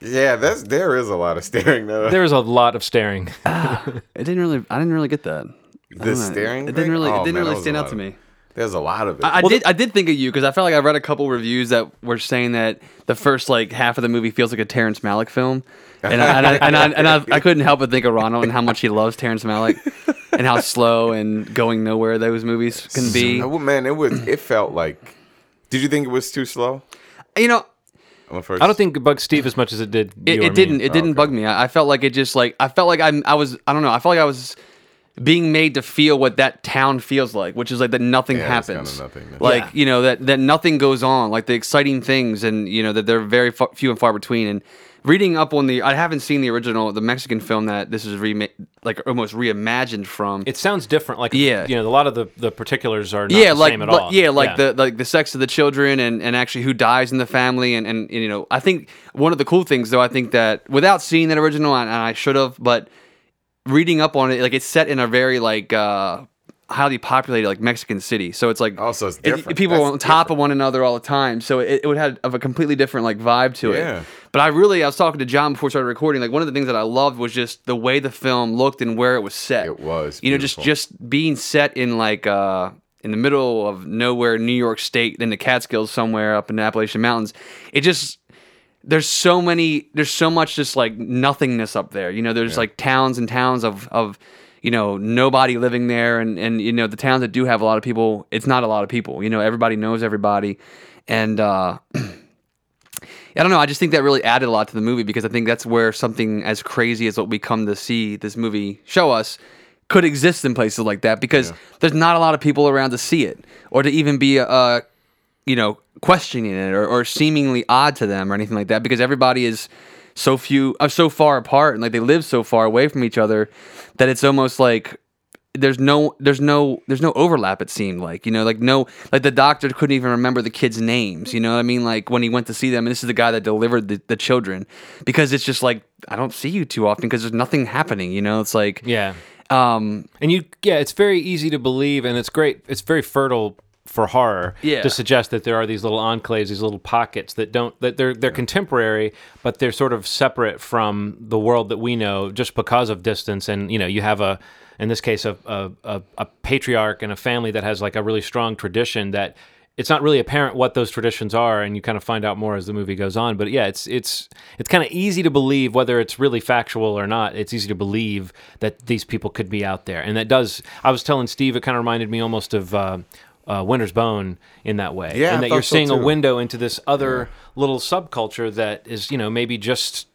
yeah that's there is a lot of staring though there's a lot of staring. It didn't really. I didn't really get that. I the don't know. staring It didn't really. Oh, it didn't man, that really was a stand lot out to of- me. there's a lot of it I, I did. I did think of you because I felt like I read a couple reviews that were saying that the first like half of the movie feels like a Terrence Malick film, and I, and I, and, I, and I, I couldn't help but think of Ronald and how much he loves Terrence Malick, and how slow and going nowhere those movies can be. Oh, man it was it felt like did you think it was too slow You know, first I don't think it bugged Steve as much as it did. it, you it me. didn't. It oh, didn't bug me. I, I felt like it just like I felt like I'm. I was. I don't know. I felt like I was being made to feel what that town feels like, which is like that nothing Yeah, it's kinda happens. Like Yeah. you know that that nothing goes on. Like the exciting things, and you know that they're very fa- few and far between. And reading up on the, I haven't seen the original, the Mexican film that this is remade, like almost reimagined from. It sounds different. Like Yeah. you know, a lot of the, the particulars are not yeah, the like same at like- all. yeah, like the like the sex of the children and and actually who dies in the family and and you know I think one of the cool things though I think that without seeing that original and, and I should have but reading up on it like it's set in a very like uh highly populated like Mexican city. So it's like Also, it's it- people That's on top of one another all the time. So it, it would have of a completely different like vibe to Yeah. it but I really I was talking to John before we started recording. Like one of the things that I loved was just the way the film looked and where it was set. It was you know just just being set in like uh in the middle of nowhere new york state in the catskills somewhere up in the appalachian mountains. It just there's so many there's so much just like nothingness up there. You know there's like towns and towns of of you know nobody living there. And and you know the towns that do have a lot of people it's not a lot of people. You know everybody knows everybody. And uh I don't know. I just think that really added a lot to the movie because I think that's where something as crazy as what we come to see this movie show us could exist in places like that because there's not a lot of people around to see it or to even be uh you know questioning it or, or seemingly odd to them or anything like that because everybody is so few uh, so far apart and like they live so far away from each other that it's almost like there's no there's no there's no overlap it seemed like you know like no like the doctor couldn't even remember the kids names you know what i mean like when he went to see them and this is the guy that delivered the, the children because it's just like i don't see you too often because there's nothing happening you know it's like yeah. um And you, yeah, it's very easy to believe, and it's great. It's very fertile for horror Yeah. to suggest that there are these little enclaves, these little pockets that don't that they're they're contemporary, but they're sort of separate from the world that we know just because of distance. And you know, you have a in this case a a, a, a patriarch and a family that has like a really strong tradition that it's not really apparent what those traditions are, and you kind of find out more as the movie goes on. But yeah, it's it's it's kind of easy to believe whether it's really factual or not. It's easy to believe that these people could be out there, and that does. I was telling Steve, it kind of reminded me almost of. Uh, uh, Winter's Bone in that way, Yeah, and that you're so seeing a window into this other little subculture that is, you know, maybe just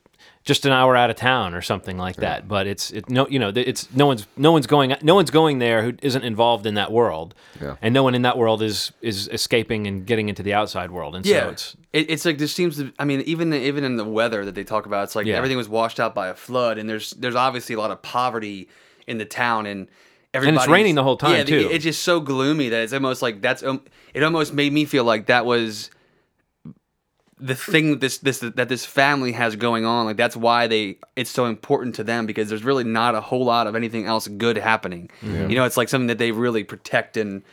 just an hour out of town or something like that. But it's it, no, you know, it's no one's no one's going no one's going there who isn't involved in that world, Yeah. and no one in that world is is escaping and getting into the outside world. And Yeah, so it's it, it's like there seems to. I mean, even even in the weather that they talk about, it's like Yeah. everything was washed out by a flood, and there's there's obviously a lot of poverty in the town, and everybody And it's raining the whole time, yeah, too. It's just so gloomy that it's almost like that's um, it almost made me feel like that was the thing that this this that this family has going on. Like that's why they it's so important to them because there's really not a whole lot of anything else good happening. You know, it's like something that they really protect and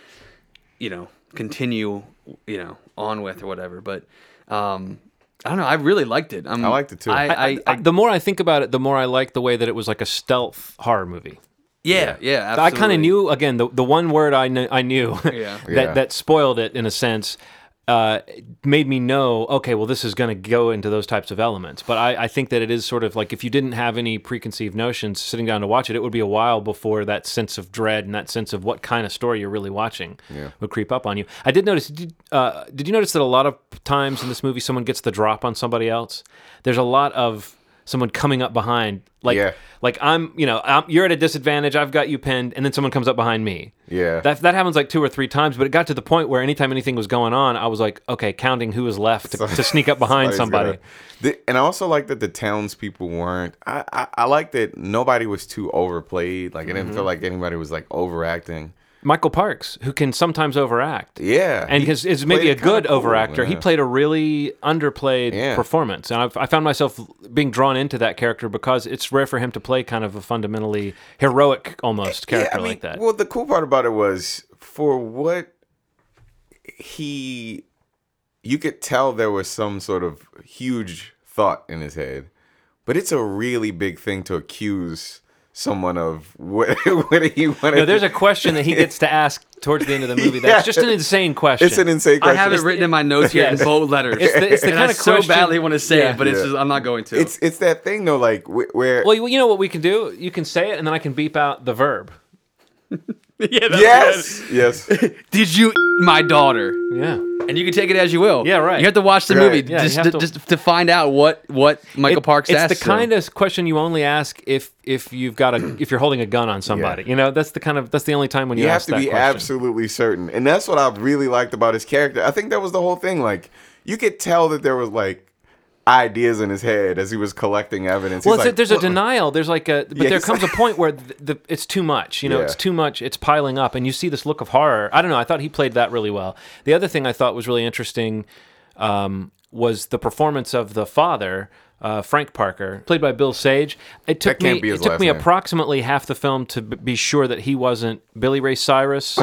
you know continue you know on with or whatever. But um, I don't know. I really liked it. Um, I liked it, too. I, I, I, I, the more I think about it, the more I like the way that it was like a stealth horror movie. Yeah, yeah. I kind of knew again the the one word I knew I knew Yeah. that Yeah. that spoiled it in a sense. Uh, made me know, okay, well, this is going to go into those types of elements. But I, I think that it is sort of like if you didn't have any preconceived notions sitting down to watch it, it would be a while before that sense of dread and that sense of what kind of story you're really watching Yeah. would creep up on you. I did notice, did, uh, did you notice that a lot of times in this movie, someone gets the drop on somebody else? There's a lot of someone coming up behind, like, Yeah. like I'm, you know, I'm, you're at a disadvantage. I've got you pinned, and then someone comes up behind me. Yeah. That that happens like two or three times, but it got to the point where anytime anything was going on, I was like, okay, counting who was left to, to sneak up behind somebody. The, and I also like that the townspeople weren't. I, I I like that nobody was too overplayed. Like I didn't Mm-hmm. feel like anybody was like overacting. Michael Parks, who can sometimes overact. Yeah, And is, is maybe a good cool, overactor. He played a really underplayed Yeah. performance, and I've, I found myself being drawn into that character because it's rare for him to play kind of a fundamentally heroic, almost character Yeah, I mean, like that. Well, the cool part about it was for what he, you could tell there was some sort of huge thought in his head, but it's a really big thing to accuse someone of what what do he wanted. No, there's a question that he gets to ask towards the end of the movie. That's Yeah. just an insane question. It's an insane question. I have it written in my notes here in bold letters. It's the- it's the and kind I of so question- badly want to say Yeah. it, but it's Yeah. just I'm not going to. It's it's that thing though, like where well, you know what we can do? You can say it, and then I can beep out the verb. yeah, that's yes, yes. Did you eat my daughter? Yeah. And you can take it as you will. Yeah, right. You have to watch the Right. movie Yeah, you just, have to, to- just to find out what what Michael It- Parks it's asked. the so. kind of question you only ask if if you've got a if you're holding a gun on somebody. Yeah. You know, that's the kind of that's the only time when you, You have ask to that be question. absolutely certain, and that's what I really liked about his character. I think that was the whole thing. Like you could tell that there was like ideas in his head as he was collecting evidence. Well, like, there's a "What- denial. There's like a, but Yeah, there comes a point where the, the, it's too much. You know, Yeah. it's too much. It's piling up, and you see this look of horror. I don't know. I thought he played that really well. The other thing I thought was really interesting um, was the performance of the father. Uh, Frank Parker, played by Bill Sage. It took me. It took me name. approximately half the film to b- be sure that he wasn't Billy Ray Cyrus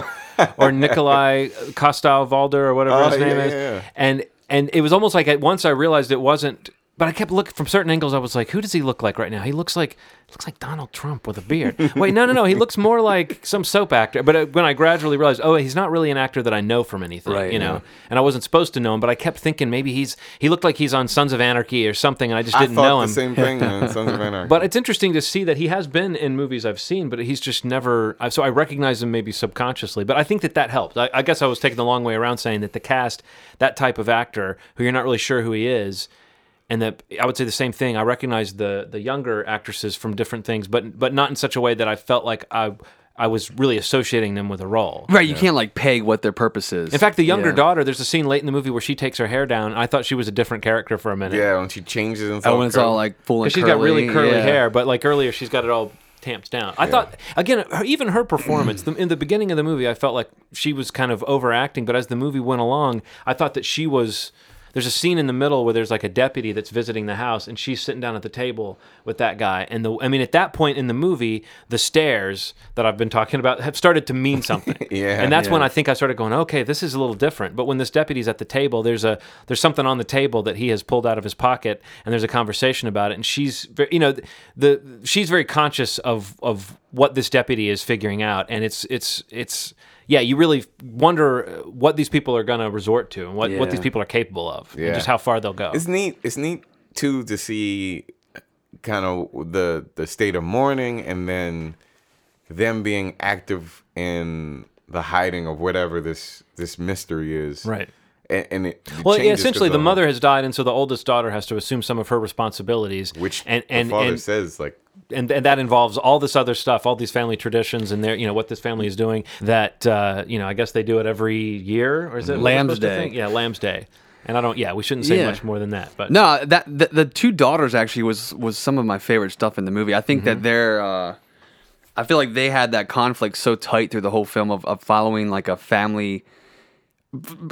or Nikolai Kostal Valder or whatever Oh, his name yeah, is. yeah. And and it was almost like at once I realized it wasn't. But I kept looking from certain angles. I was like, "Who does he look like right now? He looks like looks like Donald Trump with a beard." Wait, no, no, no. He looks more like some soap actor. But uh, when I gradually realized, oh, he's not really an actor that I know from anything, Right, you know. yeah. And I wasn't supposed to know him, but I kept thinking maybe he's he looked like he's on Sons of Anarchy or something, and I just didn't thought know the him. same thing, man. Sons of Anarchy. But it's interesting to see that he has been in movies I've seen, but he's just never. I- So I recognize him maybe subconsciously, but I think that that helped. I, I guess I was taking the long way around saying that the cast, that type of actor who you're not really sure who he is, and that I would say the same thing. I recognize the the younger actresses from different things, but but not in such a way that I felt like I I was really associating them with a role. right. You can't like peg what their purpose is. In fact, the younger Yeah. daughter, there's a scene late in the movie where she takes her hair down. I thought she was a different character for a minute. yeah, when she changes and Oh, when it's all like full and Because she's got really curly yeah. hair, but like earlier, she's got it all tamped down. I thought again, her, even her performance the, in the beginning of the movie, I felt like she was kind of overacting. But as the movie went along, I thought that she was. There's a scene in the middle where there's like a deputy that's visiting the house, and she's sitting down at the table with that guy. And the, I mean, at that point in the movie, the stairs that I've been talking about have started to mean something. Yeah. and that's when I think I started going, okay, this is a little different. But when this deputy's at the table, there's a there's something on the table that he has pulled out of his pocket, and there's a conversation about it. And she's, very, you know, the she's very conscious of of what this deputy is figuring out, and it's it's it's yeah, you really wonder uh, what these people are going to resort to and what, what these people are capable of Yeah. and just how far they'll go. It's neat. It's neat too to see kind of the the state of mourning and then them being active in the hiding of whatever this this mystery is. Right. And, and it Well, yeah, changes essentially, 'cause the mother has died, and so the oldest daughter has to assume some of her responsibilities. which and the and father and, says like and and that involves all this other stuff, all these family traditions, and their you know what this family is doing. That uh, you know, I guess they do it every year, or is it Lamb's Day. Yeah, Lamb's Day. And I don't. Yeah, we shouldn't say Yeah. much more than that. But No, that the, the two daughters actually was was some of my favorite stuff in the movie. I think Mm-hmm. that they're. Uh, I feel like they had that conflict so tight through the whole film of, of following like a family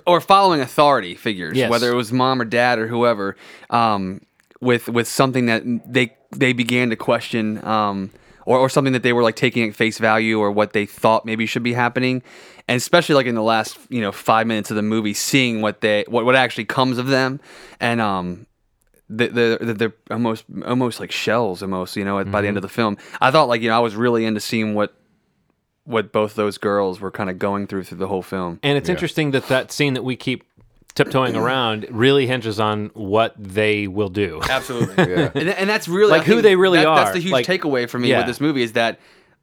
or following authority figures, Yes. whether it was mom or dad or whoever, um, with with something that they they began to question, um, or or something that they were like taking at face value, or what they thought maybe should be happening, and especially like in the last you know five minutes of the movie, seeing what they what what actually comes of them, and um. the- the- the- They're almost almost like shells, almost you know. At, By the end of the film, I thought like you know I was really into seeing what what both those girls were kind of going through through the whole film. and it's interesting that that scene that we keep tiptoeing around really hinges on what they will do. Absolutely. Yeah. and, and that's really Like I who think they really that- are. That's the huge Like- takeaway for me Yeah. with this movie is that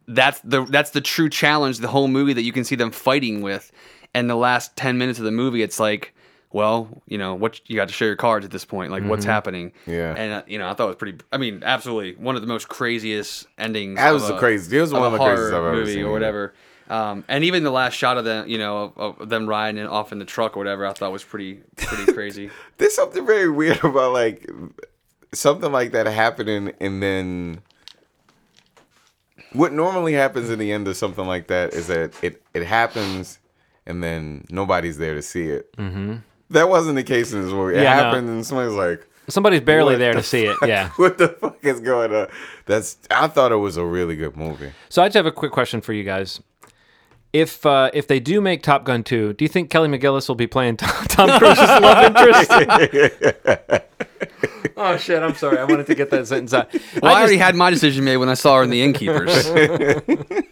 that's the that's the true challenge the whole movie that you can see them fighting with. And the last ten minutes of the movie, it's like, well, you know, what you got to show your cards at this point, like what's happening. Yeah. And uh, you know, I thought it was pretty. I mean, absolutely one of the most craziest endings. That was of the a- crazy- it was of one of a the craziest horror I've ever seen. or whatever. Um, and even the last shot of them, you know, of, of them riding in- off in the truck or whatever, I thought was pretty pretty crazy. there's something very weird about like something like that happening and then what normally happens in the end of something like that is that it it happens and then nobody's there to see it. Mm-hmm. That wasn't the case in this movie. It Yeah, happened and somebody's like, Somebody's barely What there the to see it. Yeah. "What the fuck is going on?" That's I thought it was a really good movie. So I just have a quick question for you guys. If uh, if they do make Top Gun 2, do you think Kelly McGillis will be playing Tom, Tom Cruise's love interest? oh shit! I'm sorry. I wanted to get that sentence out. Well, I, I already just- had my decision made when I saw her in The Innkeepers.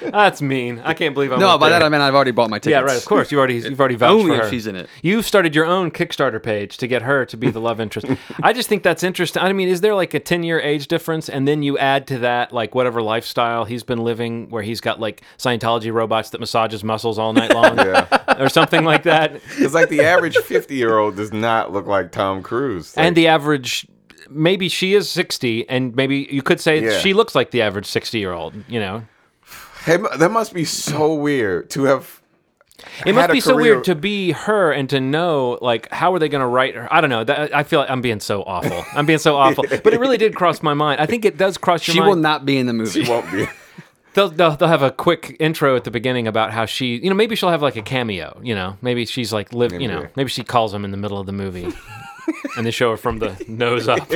That's mean. I can't believe I no, went by there. that I mean I've already bought my tickets. Yeah, right. Of course, you've already you've already vouched Only for if her. she's in it. You've started your own Kickstarter page to get her to be the love interest. I just think that's interesting. I mean, is there like a ten year age difference, and then you add to that like whatever lifestyle he's been living, where he's got like Scientology robots that massages muscles all night long, or something like that, It's like the average 50 year old does not look like Tom Cruise. And the average. Maybe she is 60, and maybe you could say Yeah. she looks like the average 60 year old, you know? Hey, that must be so weird to have. It must had a be so weird to be her and to know like how are they going to write her? I don't know. That, I feel like I'm being so awful. I'm being so awful. But it really did cross my mind. I think it does cross your mind. She mind. will not be in the movie. She won't be. They'll, they'll they'll have a quick intro at the beginning about how she, you know, maybe she'll have like a cameo. You know, maybe she's like live. You know, Maybe. maybe she calls him in the middle of the movie, and they show her from the nose up.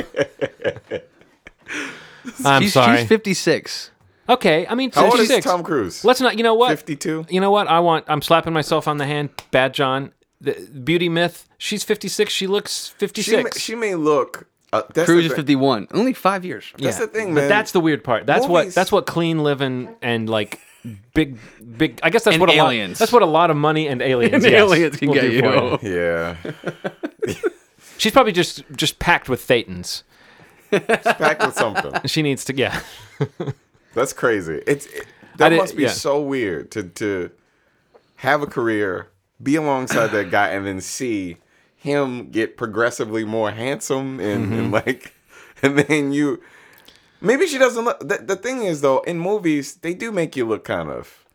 I'm she's, sorry. She's 56. okay, I mean, How old is 56. Tom Cruise? Let's not. You know what? 52? You know what? I want. I'm slapping myself on the hand. Bad John. The beauty myth. She's 56. She looks She may, 56. she may look. Uh, that's Cruise is 51. Only five years. That's the thing, man. But that's the weird part. That's what. That's what clean living and like big, big. I guess that's And what a lot. aliens. That's what a lot of money and aliens. And yes, aliens can get do you. Yeah. She's probably just just packed with thetans. Packed with something. She needs to. Yeah. That's crazy. It's it, that did- must be yeah. so weird to to have a career, be alongside that guy, and then see him get progressively more handsome and, and mm-hmm. like, and then you. Maybe she doesn't look. The, the thing is, though, in movies they do make you look kind of.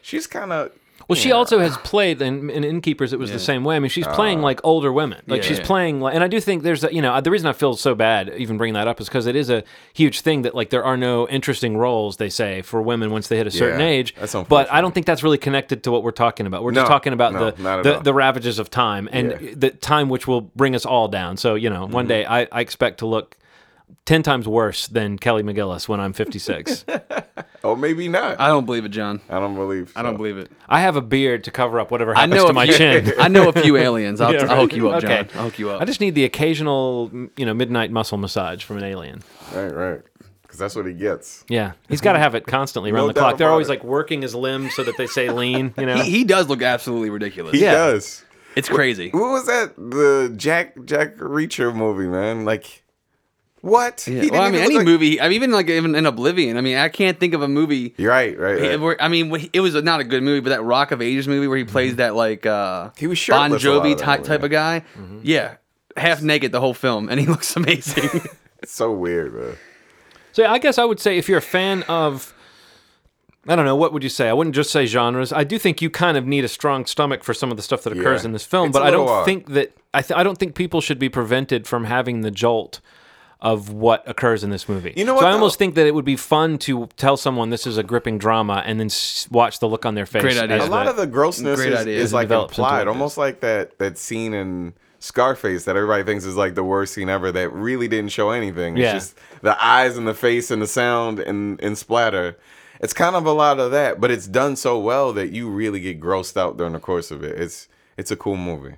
She's kind of. Well, she also has played in, in Innkeepers. It was the same way. I mean, she's playing like older women. Like Yeah. she's Yeah. playing, like, and I do think there's, a, you know, the reason I feel so bad even bringing that up is because it is a huge thing that like there are no interesting roles they say for women once they hit a certain Yeah, age. that's but. I don't think that's really connected to what we're talking about. We're just talking about no, the the, the ravages of time and Yeah. the time which will bring us all down. So you know, Mm-hmm. one day I, I expect to look. 10 times worse than Kelly McGillis when I'm 56. Oh, maybe not. I don't believe it, John. I don't believe. I don't believe it. I have a beard to cover up whatever I happens know to a my few, chin. I know a few aliens. I'll, Yeah, I'll hook you up, Okay. John. I'll hook you up. I just need the occasional, you know, midnight muscle massage from an alien. Right, right. because that's what he gets. Yeah, he's got to have it constantly around No the clock. They're always it. like working his limbs so that they say lean. You know, He, he does look absolutely ridiculous. He Yeah. does. It's crazy. What was that? The Jack Jack Reacher movie, man. Like, what? He Yeah. didn't Well, I mean, any like- movie. I mean, even like even in Oblivion. I mean, I can't think of a movie. You're right, right. right. where- I mean, it was not a good movie, but that Rock of Ages movie where he plays that like uh, He was Bon shirtless a lot Jovi of type movie. type of guy. Yeah, half naked the whole film, and he looks amazing. It's so weird, man. So yeah, I guess I would say if you're a fan of, I don't know, what would you say? I wouldn't just say genres. I do think you kind of need a strong stomach for some of the stuff that occurs Yeah. in this film, It's but I don't little, uh, think that I th- I don't think people should be prevented from having the jolt of what occurs in this movie. You know So I though? almost think that it would be fun to tell someone this is a gripping drama and then s- watch the look on their face. Great idea. as A lot of the grossness Great is, is like implied, almost like that that scene in Scarface that everybody thinks is like the worst scene ever. That really didn't show anything. It's Yeah. just the eyes and the face and the sound and and splatter. It's kind of a lot of that, but it's done so well that you really get grossed out during the course of it. It's it's a cool movie.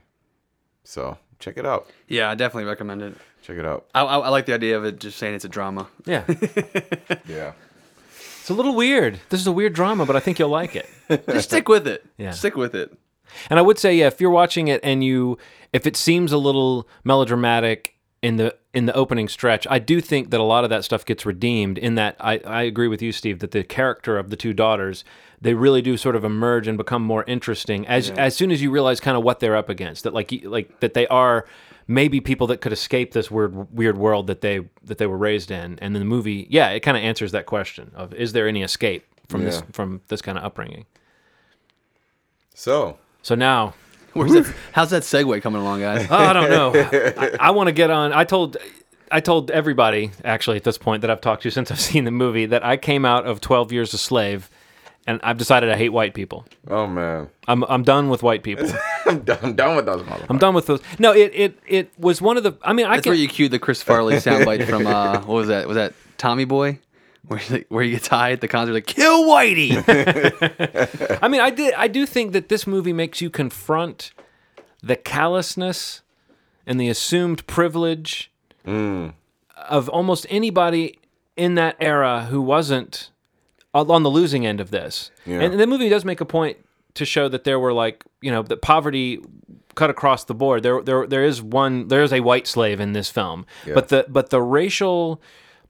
So check it out. yeah, I definitely recommend it. Check it out. I, I, I like the idea of it just saying it's a drama. yeah, Yeah. it's a little weird. This is a weird drama, but I think you'll like it. Just stick with it. Yeah. Stick with it. And I would say, yeah, if you're watching it and you, if it seems a little melodramatic in the in the opening stretch, I do think that a lot of that stuff gets redeemed. In that, I I agree with you, Steve, that the character of the two daughters, they really do sort of emerge and become more interesting as as soon as you realize kind of what they're up against. That like like that they are maybe people that could escape this weird weird world that they that they were raised in. And then the movie, yeah, it kind of answers that question of is there any escape from this from this kind of upbringing. So So now Where's that, how's that segue coming along, guys? Oh, I don't know. I, I want to get on. I told, I told everybody actually at this point that I've talked to since I've seen the movie that I came out of Twelve Years a Slave, and I've decided I hate white people. oh man. I'm I'm done with white people. I'm done, I'm done with those motherfuckers. I'm done with those. No, it it it was one of the. I mean, I That's can. where you cued the Chris Farley soundbite from uh, what was that? Was that Tommy Boy? Where he, where he gets high at the concert, like kill Whitey. I mean, I did. I do think that this movie makes you confront the callousness and the assumed privilege of almost anybody in that era who wasn't on the losing end of this. Yeah. And the movie does make a point to show that there were like you know that poverty cut across the board. There there there is one there is a white slave in this film, but the but the racial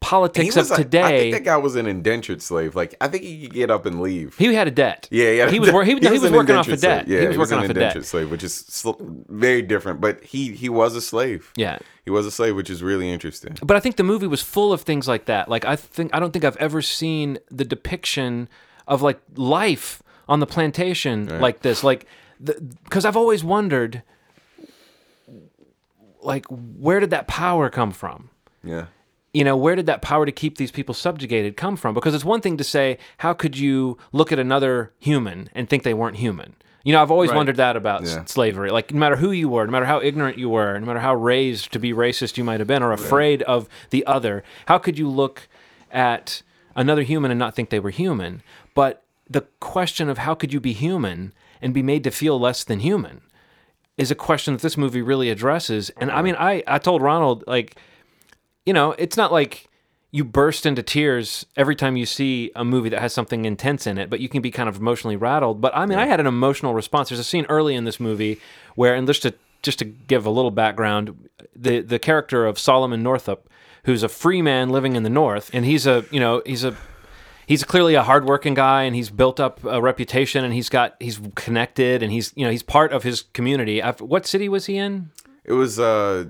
politics was of like- I think that guy was an indentured slave. Like I think he could get up and leave. he had a debt. Yeah, yeah. He was wor- he, he was an working off a debt. slave. Yeah, he was working an off a debt. slave, which is sl- very different. But he he was a slave. Yeah. he was a slave, which is really interesting. But I think the movie was full of things like that. Like I think I don't think I've ever seen the depiction of like life on the plantation like this. Like because I've always wondered like where did that power come from? Yeah, you know, where did that power to keep these people subjugated come from? Because it's one thing to say, how could you look at another human and think they weren't human? You know, I've always Right. wondered that about s- Yeah. slavery. Like, no matter who you were, no matter how ignorant you were, no matter how raised to be racist you might have been or afraid of the other, how could you look at another human and not think they were human? But the question of how could you be human and be made to feel less than human is a question that this movie really addresses. And I mean, I, I told Ronald, like, you know, it's not like you burst into tears every time you see a movie that has something intense in it, but you can be kind of emotionally rattled. But I mean, I had an emotional response. There's a scene early in this movie where, and just to just to give a little background, the the character of Solomon Northup, who's a free man living in the North, and he's a you know he's a he's clearly a hardworking guy and he's built up a reputation and he's got he's connected and he's you know he's part of his community. I've, what city was he in? it was. uh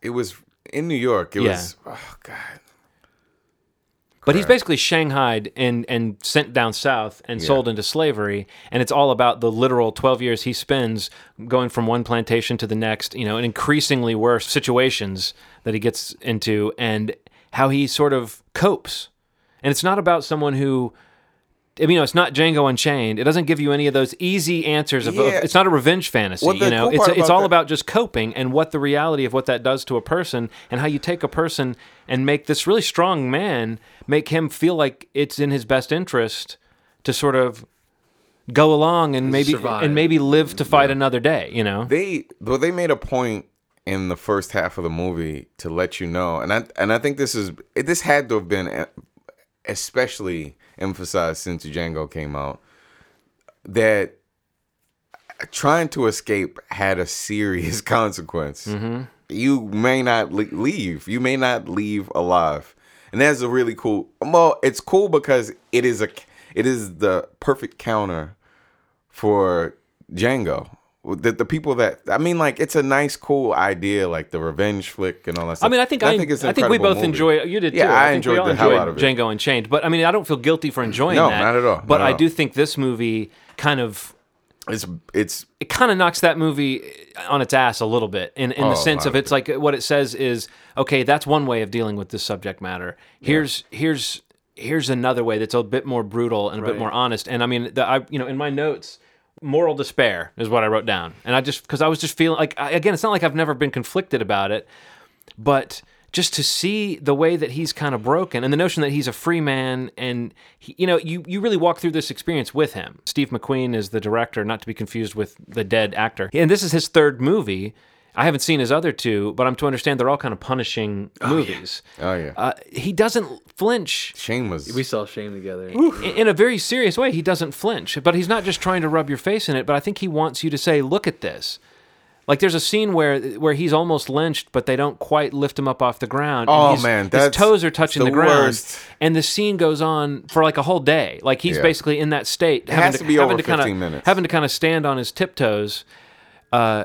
It was in New York. It Yeah. was. Oh God. But he's basically shanghaied and, and sent down south and sold into slavery. And it's all about the literal 12 years he spends going from one plantation to the next, you know, in increasingly worse situations that he gets into and how he sort of copes. And it's not about someone who, I mean, you know, it's not Django Unchained. It doesn't give you any of those easy answers. Of, of- it's not a revenge fantasy. Well, you know, cool it's it's about all that- about just coping and what the reality of what that does to a person and how you take a person and make this really strong man make him feel like it's in his best interest to sort of go along and maybe Survive. and maybe live to fight another day. You know, They well, they made a point in the first half of the movie to let you know, and I and I think this is this had to have been uh, especially emphasized since Django came out, that trying to escape had a serious consequence. Mm-hmm. You may not leave. You may not leave alive, and that's a really cool. Well, it's cool because it is a it is the perfect counter for Django. The, the people that I mean, like it's a nice, cool idea, like the revenge flick and all that stuff. I mean, I think I, think it's I think we both movie. enjoy. You did Yeah, too. I think enjoyed the hell enjoyed out of it. Django Unchained, but I mean, I don't feel guilty for enjoying No, that. not at all, But at I all. do think this movie kind of It's it's it kind of knocks that movie on its ass a little bit in, in Oh, the sense of of it's like what it says is okay that's one way of dealing with this subject matter here's here's here's another way that's a bit more brutal and a bit more honest and i mean the, i you know in my notes moral despair is what i wrote down. And i just because i was just feeling like I, again it's not like i've never been conflicted about it but just to see the way that he's kind of broken and the notion that he's a free man and he, you know you, you really walk through this experience with him. Steve mcqueen is the director not to be confused with the dead actor. And this is his third movie i haven't seen his other two but i'm to understand they're all kind of punishing movies oh yeah. uh, he doesn't flinch Shame was We saw Shame together. in in a very serious way he doesn't flinch but he's not just trying to rub your face in it but i think he wants you to say look at this like there's a scene where where he's almost lynched but they don't quite lift him up off the ground Oh, he's- man, his toes are touching the the, ground worst. and the scene goes on for like a whole day like he's Yeah. basically in that state having has to be having over to kind 15 of minutes. having to kind of stand on his tiptoes uh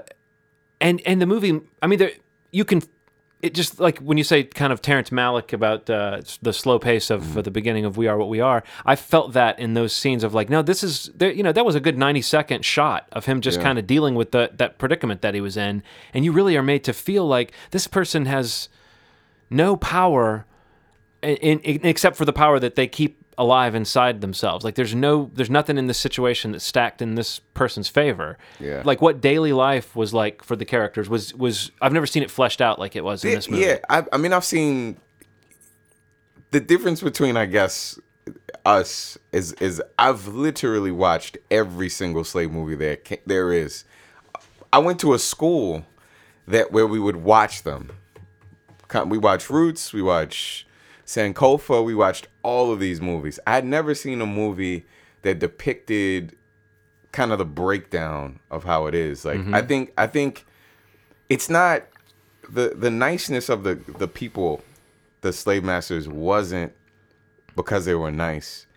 and and the movie i mean there you can it just like when you say kind of Terrence Malick about uh, the slow pace of Mm-hmm. the beginning of We Are What We Are, I felt that in those scenes of like, no, this is there. You know, that was a good ninety second shot of him just Yeah. kind of dealing with the, that predicament that he was in, and you really are made to feel like this person has no power, in, in, except for the power that they keep alive inside themselves. Like there's no, there's nothing in this situation that's stacked in this person's favor. Yeah. Like what daily life was like for the characters was was I've never seen it fleshed out like it was in this movie. Yeah, I, I mean, I've seen the difference between, I guess, us is is I've literally watched every single slave movie there there is. I went to a school that where we would watch them. We watch Roots, we watched Sankofa, we watched all of these movies. I had never seen a movie that depicted kind of the breakdown of how it is. Like I mm-hmm. think I think it's not the the niceness of the the people, the slave masters wasn't because they were nice.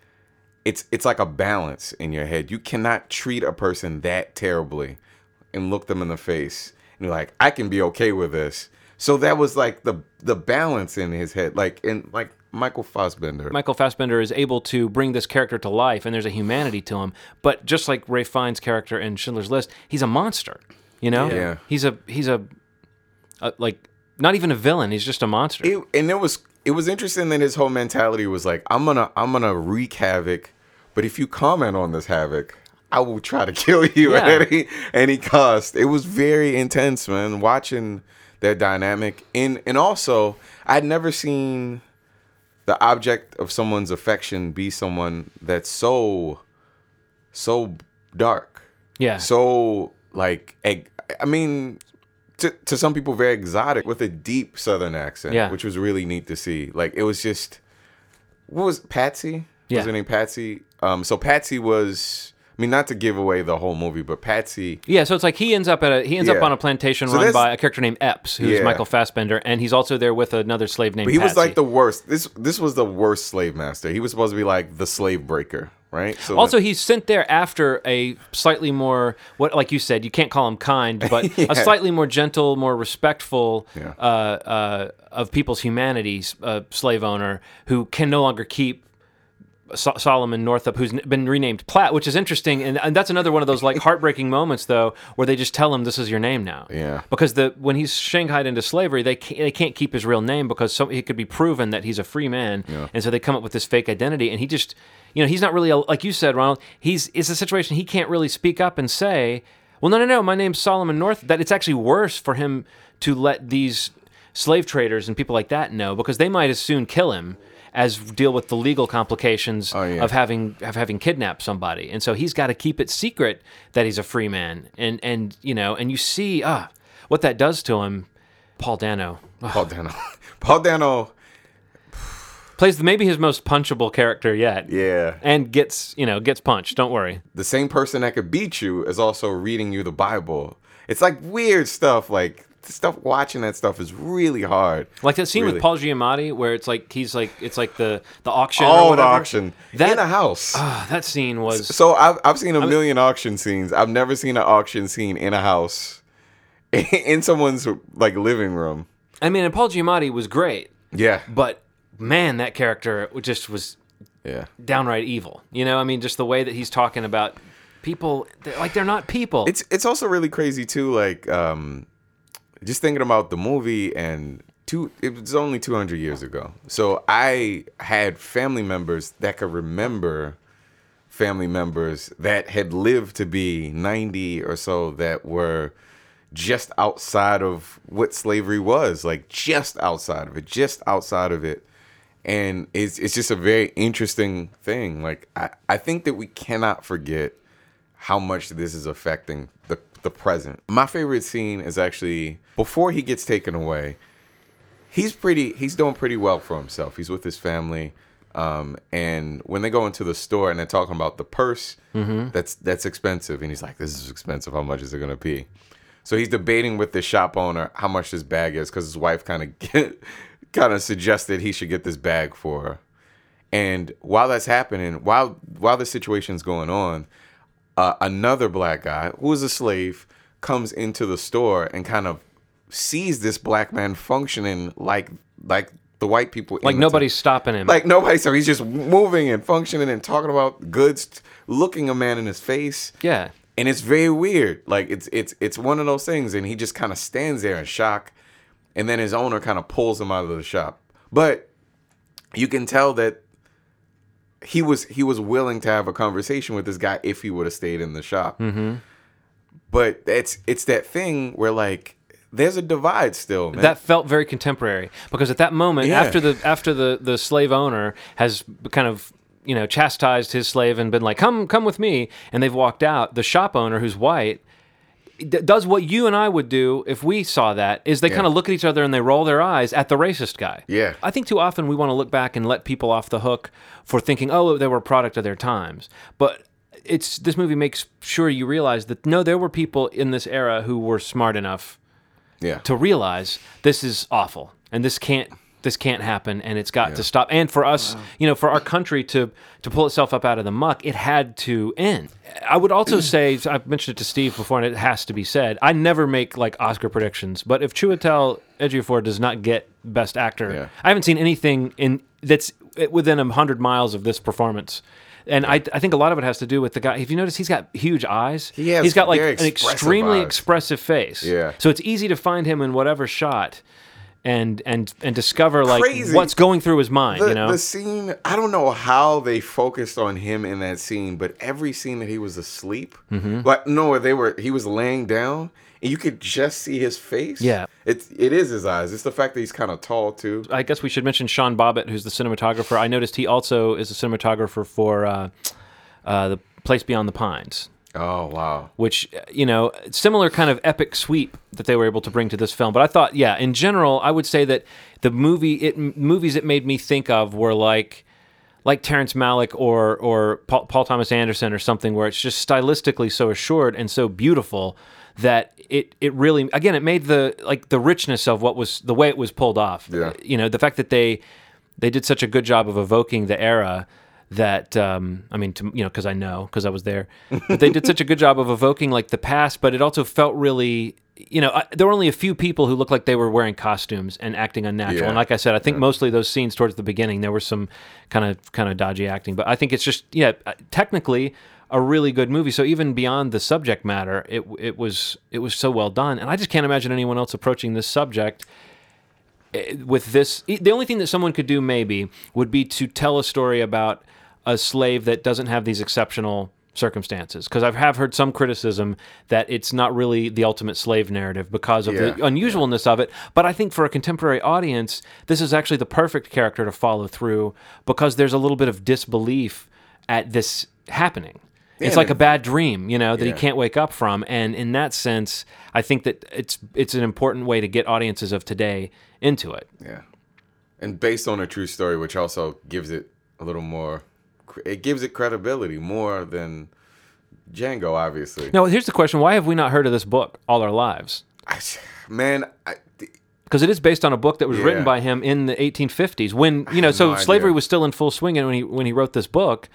It's it's like a balance in your head. You cannot treat a person that terribly and look them in the face and you're like, I can be okay with this. So that was like the the balance in his head, like in like Michael Fassbender. Michael Fassbender is able to bring this character to life, and there's a humanity to him. But just like Ralph Fiennes' character in Schindler's List, he's a monster. You know, Yeah. he's a he's a, a like not even a villain. He's just a monster. it, and it was it was interesting that his whole mentality was like i'm gonna i'm gonna wreak havoc but if you comment on this havoc i will try to kill you Yeah. at any any cost it was very intense man watching their dynamic and and also i'd never seen the object of someone's affection be someone that's so so dark yeah. so like I mean to, to some people very exotic with a deep southern accent Yeah. which was really neat to see like it was just what was Patsy Yeah. was her name Patsy um so Patsy was I mean not to give away the whole movie but Patsy yeah, so it's like he ends up at a he ends up on a plantation So run by a character named Epps, who's Yeah. Michael Fassbender, and he's also there with another slave named. but he was like the worst this this was the worst slave master he was supposed to be like the slave breaker right so Also, he's sent there after a slightly more what, like you said, you can't call him kind, but Yeah. a slightly more gentle, more respectful Yeah. uh, uh, of people's humanities uh, slave owner who can no longer keep. So- Solomon Northup, who's been renamed Platt, which is interesting, and, and that's another one of those like heartbreaking moments, though, where they just tell him this is your name now. Yeah. Because the when he's shanghaied into slavery, they can't, they can't keep his real name because so, it could be proven that he's a free man, Yeah. and so they come up with this fake identity, and he just, you know, he's not really a, like you said, Ronald. He's it's a situation he can't really speak up and say, well, no, no, no, my name's Solomon North. That it's actually worse for him to let these slave traders and people like that know because they might as soon kill him as deal with the legal complications Oh, yeah. of having of having kidnapped somebody. And so he's got to keep it secret that he's a free man. And and you know, and you see ah what that does to him. Paul Dano. Paul Dano Paul Dano Plays maybe his most punchable character yet. Yeah. And gets, you know, gets punched. Don't worry. The same person that could beat you is also reading you the Bible. It's like weird stuff. Like stuff watching that stuff is really hard. Like that scene Really. with Paul Giamatti where it's like he's like it's like the the auction or All the auction That in a house. Ah, that scene was So I've I've seen a million auction scenes. I've never seen an auction scene in a house, in someone's like living room. I mean, and Paul Giamatti was great, Yeah, but man, that character just was yeah. downright evil. You know, I mean, just the way that he's talking about people, they're, like they're not people. It's it's also really crazy too. Like um, just thinking about the movie and two. It was only two hundred years ago. So I had family members that could remember family members that had lived to be ninety or so that were just outside of what slavery was like just outside of it just outside of it and it's it's just a very interesting thing like i i think that we cannot forget how much this is affecting the the present. My favorite scene is actually before he gets taken away he's pretty he's doing pretty well for himself. He's with his family um, and when they go into the store and they're talking about the purse that's that's expensive. And he's like this is expensive. How much is it going to be? So he's debating with the shop owner how much this bag is because his wife kind of kind of suggested he should get this bag for her. And while that's happening, while while the situation's going on, uh, another black guy who is a slave comes into the store and kind of sees this black man functioning like like the white people. like nobody's stopping him. like nobody. So he's just moving and functioning and talking about goods, looking a man in his face yeah. and it's very weird. Like it's it's it's one of those things, and he just kind of stands there in shock, and then his owner kind of pulls him out of the shop. But you can tell that he was he was willing to have a conversation with this guy if he would have stayed in the shop. Mm-hmm. But it's it's that thing where like there's a divide still, man. That felt very contemporary because at that moment, Yeah. after the after the the slave owner has kind of you know chastised his slave and been like, "Come, come with me," and they've walked out. The shop owner, who's white, does what you and I would do if we saw that. Is they Yeah. kind of look at each other and they roll their eyes at the racist guy. Yeah. I think too often we want to look back and let people off the hook for thinking, "Oh, they were a product of their times," but. It's this movie makes sure you realize that no, there were people in this era who were smart enough yeah. to realize this is awful and this can't this can't happen and it's got to stop and for us you know for our country to to pull itself up out of the muck it had to end i would also mm. say i've mentioned it to steve before and it has to be said i never make like oscar predictions but if chiwetel ejiofor does not get best actor Yeah. i haven't seen anything in that's eh, within a hundred miles of this performance and I, I think a lot of it has to do with the guy. If you notice, he's got huge eyes. He has he's got like an expressive extremely eyes. expressive face. Yeah. So it's easy to find him in whatever shot and and and discover like Crazy. what's going through his mind, the, you know. the scene i don't know how they focused on him in that scene but every scene that he was asleep Mm-hmm. like no they were he was laying down and you could just see his face Yeah. it's it is his eyes it's the fact that he's kind of tall too I guess we should mention Sean Bobbitt, who's the cinematographer. I noticed he also is a cinematographer for uh, uh, the Place Beyond the Pines, oh wow which uh, you know, similar kind of epic sweep that they were able to bring to this film. But I thought, yeah, in general, I would say that the movie, it movies it made me think of were like. Like Terrence Malick or or Paul, Paul Thomas Anderson or something, where it's just stylistically so assured and so beautiful that it it really again it made the like the richness of what was the way it was pulled off. Yeah. You know the fact that they they did such a good job of evoking the era that um, I mean, to, you know, because I know because I was there, but they did such a good job of evoking like the past, but it also felt really, you know, I, there were only a few people who looked like they were wearing costumes and acting unnatural. Yeah. And like I said, I think mostly those scenes towards the beginning there was some kind of kind of dodgy acting, but I think it's just yeah, uh, technically a really good movie. So even beyond the subject matter, it it was it was so well done, and I just can't imagine anyone else approaching this subject eh, with this the only thing that someone could do maybe would be to tell a story about a slave that doesn't have these exceptional circumstances because i have heard some criticism that it's not really the ultimate slave narrative because of the Yeah. unusualness of it but i think for a contemporary audience this is actually the perfect character to follow through because there's a little bit of disbelief at this happening it's like a bad dream, you know, that he can't wake up from. And in that sense, I think that it's it's an important way to get audiences of today into it. yeah and based on a true story, which also gives it a little more. It gives it credibility more than Django, obviously. Now, here's the question: Why have we not heard of this book all our lives? I, man, I, Because it is based on a book that was written by him in the 1850s, when you know, so no slavery was still in full swing, and when he when he wrote this book,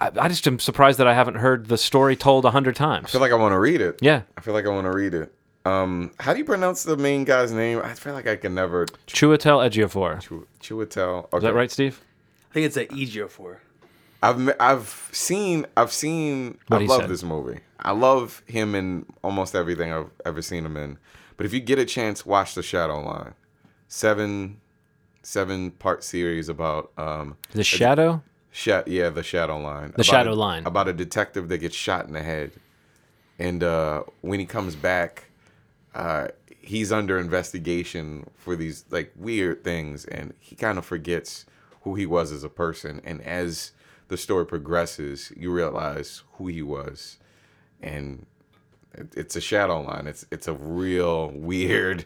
I, I just am surprised that I haven't heard the story told a hundred times. I feel like I want to read it. yeah, I feel like I want to read it. Um, how do you pronounce the main guy's name? I feel like I can never. Chiwetel Ejiofor. Chiwetel. Okay. Is that right, Steve? I think it's a Ejiofor. I've I've seen I've seen What I love said. this movie. I love him in almost everything I've ever seen him in. But if you get a chance, watch The Shadow Line. Seven seven part series about um The Shadow. Sha- yeah, the Shadow Line. The About Shadow a- Line. About a detective that gets shot in the head. And uh, when he comes back, uh, he's under investigation for these like weird things, and he kind of forgets who he was as a person. And as the story progresses, you realize who he was, and it- it's a shadow line. It's it's a real weird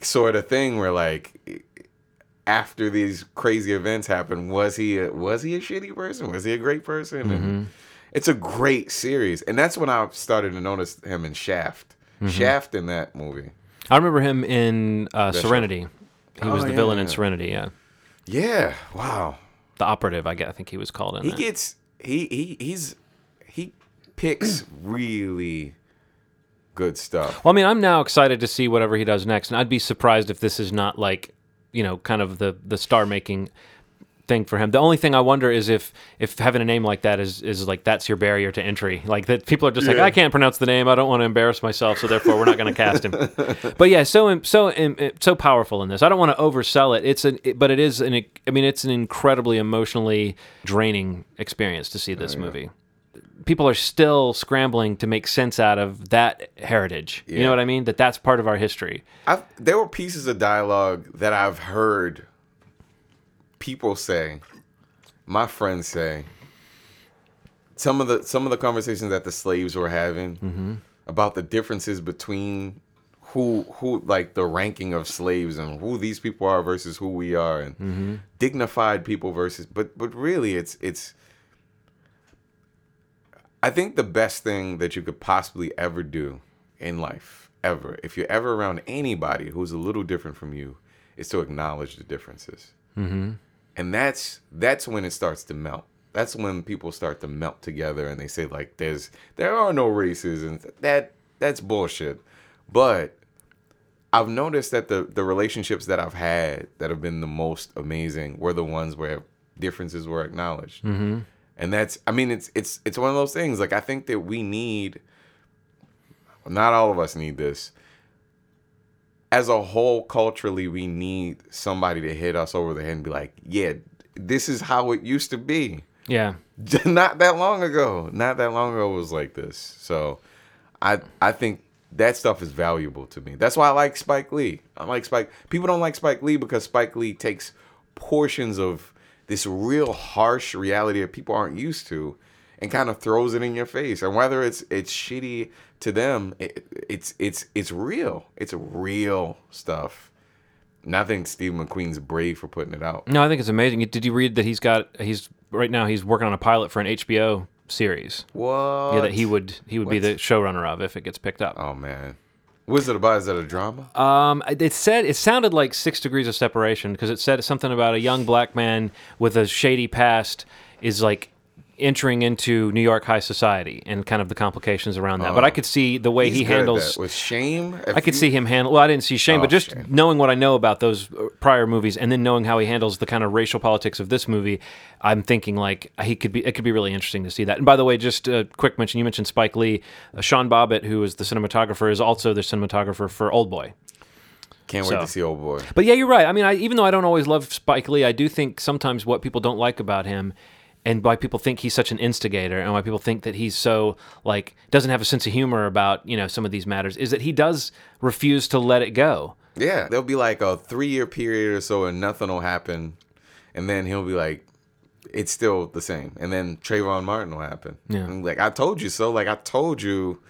sort of thing where like after these crazy events happen, was he a, was he a shitty person? Was he a great person? And it's a great series, and that's when I started to notice him in Shaft. Shaft in that movie. I remember him in uh. Serenity. He was Oh, the yeah, villain in. Serenity. Yeah, Yeah. Wow. the operative. I guess I think he was called in. He that. gets he he he's he picks really good stuff. Well, I mean, I'm now excited to see whatever he does next, and I'd be surprised if this is not like, you know, kind of the the star making thing for him. The only thing I wonder is if if having a name like that is is like that's your barrier to entry. Like that people are just like I can't pronounce the name. I don't want to embarrass myself, so therefore we're not going to cast him. But yeah, so so so powerful in this. I don't want to oversell it. It's an it- but it is an I mean it's an incredibly emotionally draining experience to see this oh, movie. People are still scrambling to make sense out of that heritage. You know what I mean? That that's part of our history. I've, there were pieces of dialogue that I've heard people say, my friends say, some of the some of the conversations that the slaves were having about the differences between who who like the ranking of slaves and who these people are versus who we are and dignified people versus but but really it's it's I think the best thing that you could possibly ever do in life, ever, if you're ever around anybody who's a little different from you, is to acknowledge the differences. Mm-hmm. And that's that's when it starts to melt. That's when people start to melt together and they say like, "There's there are no races," and that that's bullshit. But I've noticed that the the relationships that I've had that have been the most amazing were the ones where differences were acknowledged. Mm-hmm. And that's I mean it's it's it's one of those things like I think that we need not all of us need this. As a whole culturally we need somebody to hit us over the head and be like, "Yeah, this is how it used to be." Yeah. not that long ago. Not that long ago was like this. So I I think that stuff is valuable to me. That's why I like Spike Lee. I like Spike. People don't like Spike Lee because Spike Lee takes portions of this real harsh reality that people aren't used to and kind of throws it in your face. And whether it's it's shitty to them, it, it's it's it's real. It's real stuff. And I think Steve McQueen's brave for putting it out. No, I think it's amazing. Did you read that he's got he's right now he's working on a pilot for an HBO series. What? Yeah, that he would he would be the showrunner of if it gets picked up. Oh man, what's it about? Is that a drama? Um, it said it sounded like Six Degrees of Separation because it said something about a young black man with a shady past is like entering into New York high society and kind of the complications around that. But I could see the way Oh. He handles. with shame. I could see him handle. Well, I didn't see shame, Oh, but just Shame. knowing what I know about those uh, prior movies, and then knowing how he handles the kind of racial politics of this movie, I'm thinking like he could be. It could be really interesting to see that. And by the way, just a quick mention: you mentioned Spike Lee, uh, Sean Bobbitt, who is the cinematographer, is also the cinematographer for Old Boy. Can't wait so. to see old boy. But yeah, you're right. I mean, I, even though I don't always love Spike Lee, I do think sometimes what people don't like about him, and why people think he's such an instigator, and why people think that he's so like doesn't have a sense of humor about you know some of these matters, is that he does refuse to let it go. Yeah, there'll be like a three year period or so, and nothing will happen, and then he'll be like, "It's still the same," and then Trayvon Martin will happen. Yeah. And like I told you so. Like I told you,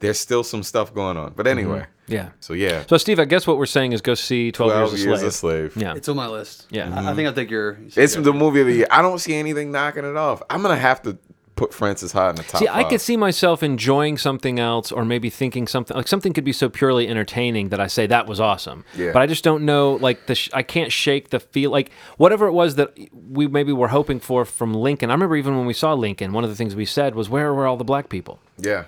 there's still some stuff going on. But anyway, mm-hmm. Yeah. So yeah, So Steve, I guess what we're saying is go see Twelve Years, years a a Slave. slave. Yeah. It's on my list. Yeah. I, I mm-hmm. think I'll take your. It's the movie of the year. I don't see anything knocking it off. I'm gonna have to put Frances Ha in the top. See, I five. could see myself enjoying something else, or maybe thinking something like something could be so purely entertaining that I say that was awesome. Yeah. But I just don't know. Like the, sh- I can't shake the feel. Like whatever it was that we maybe were hoping for from Lincoln. I remember even when we saw Lincoln, one of the things we said was, "Where were all the black people?" Yeah.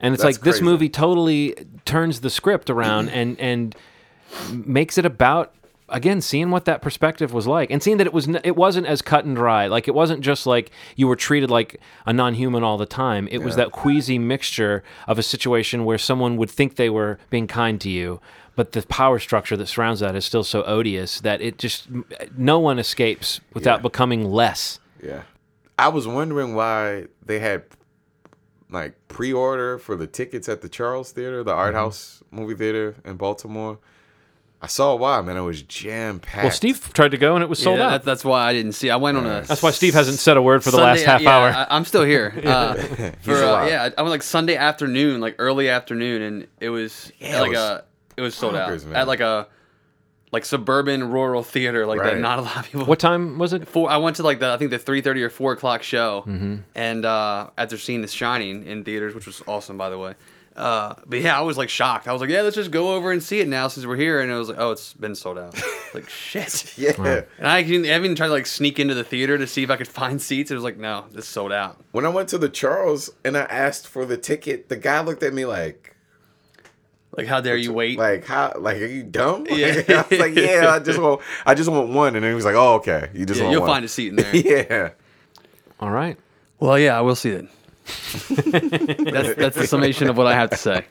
And it's That's like this movie totally turns the script around and and makes it about again seeing what that perspective was like and seeing that it was n- it wasn't as cut and dry. Like it wasn't just like you were treated like a non-human all the time. It was that queasy mixture of a situation where someone would think they were being kind to you but the power structure that surrounds that is still so odious that it just no one escapes without Yeah. becoming less. Yeah. I was wondering why they had like pre-order for the tickets at the Charles Theater, the Mm-hmm. art house movie theater in Baltimore. I saw why, man. It was jam packed. well steve tried to go and it was sold yeah, out That, that's why I didn't see. I went on a. that's why steve hasn't said a word for the Sunday- last half yeah, hour I, I'm still here. Uh, for, uh, yeah, I went like Sunday afternoon, like early afternoon, and it was Yeah, it like was a it was sold out bonkers, man. at like a like suburban rural theater, like that. Not a lot of people. what time was it Four, I went to like the I think the three thirty or four o'clock show, and uh, after seeing The Shining in theaters, which was awesome by the way. Uh, but yeah, I was like shocked. I was like, yeah, let's just go over and see it now since we're here. And it was like, oh, it's been sold out. like shit. yeah. And I even, I even tried to like sneak into the theater to see if I could find seats. It was like, no, this sold out. When I went to the Charles and I asked for the ticket, the guy looked at me like, Like, how dare you wait? like how, like are you dumb? Yeah. I was like, yeah, I just want, I just want one. And then he was like, oh, okay, you just yeah, want you'll one. find a seat in there. yeah. all right Well, yeah, I will see it. that's that's the summation of what I have to say.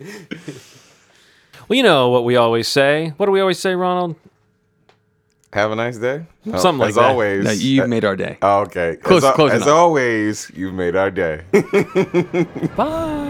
Well, you know what we always say. What do we always say, Ronald? Have a nice day. No, Something like as that. always. No, you've made our day. Oh, okay. Close- as, close as enough. always, you've made our day. Bye.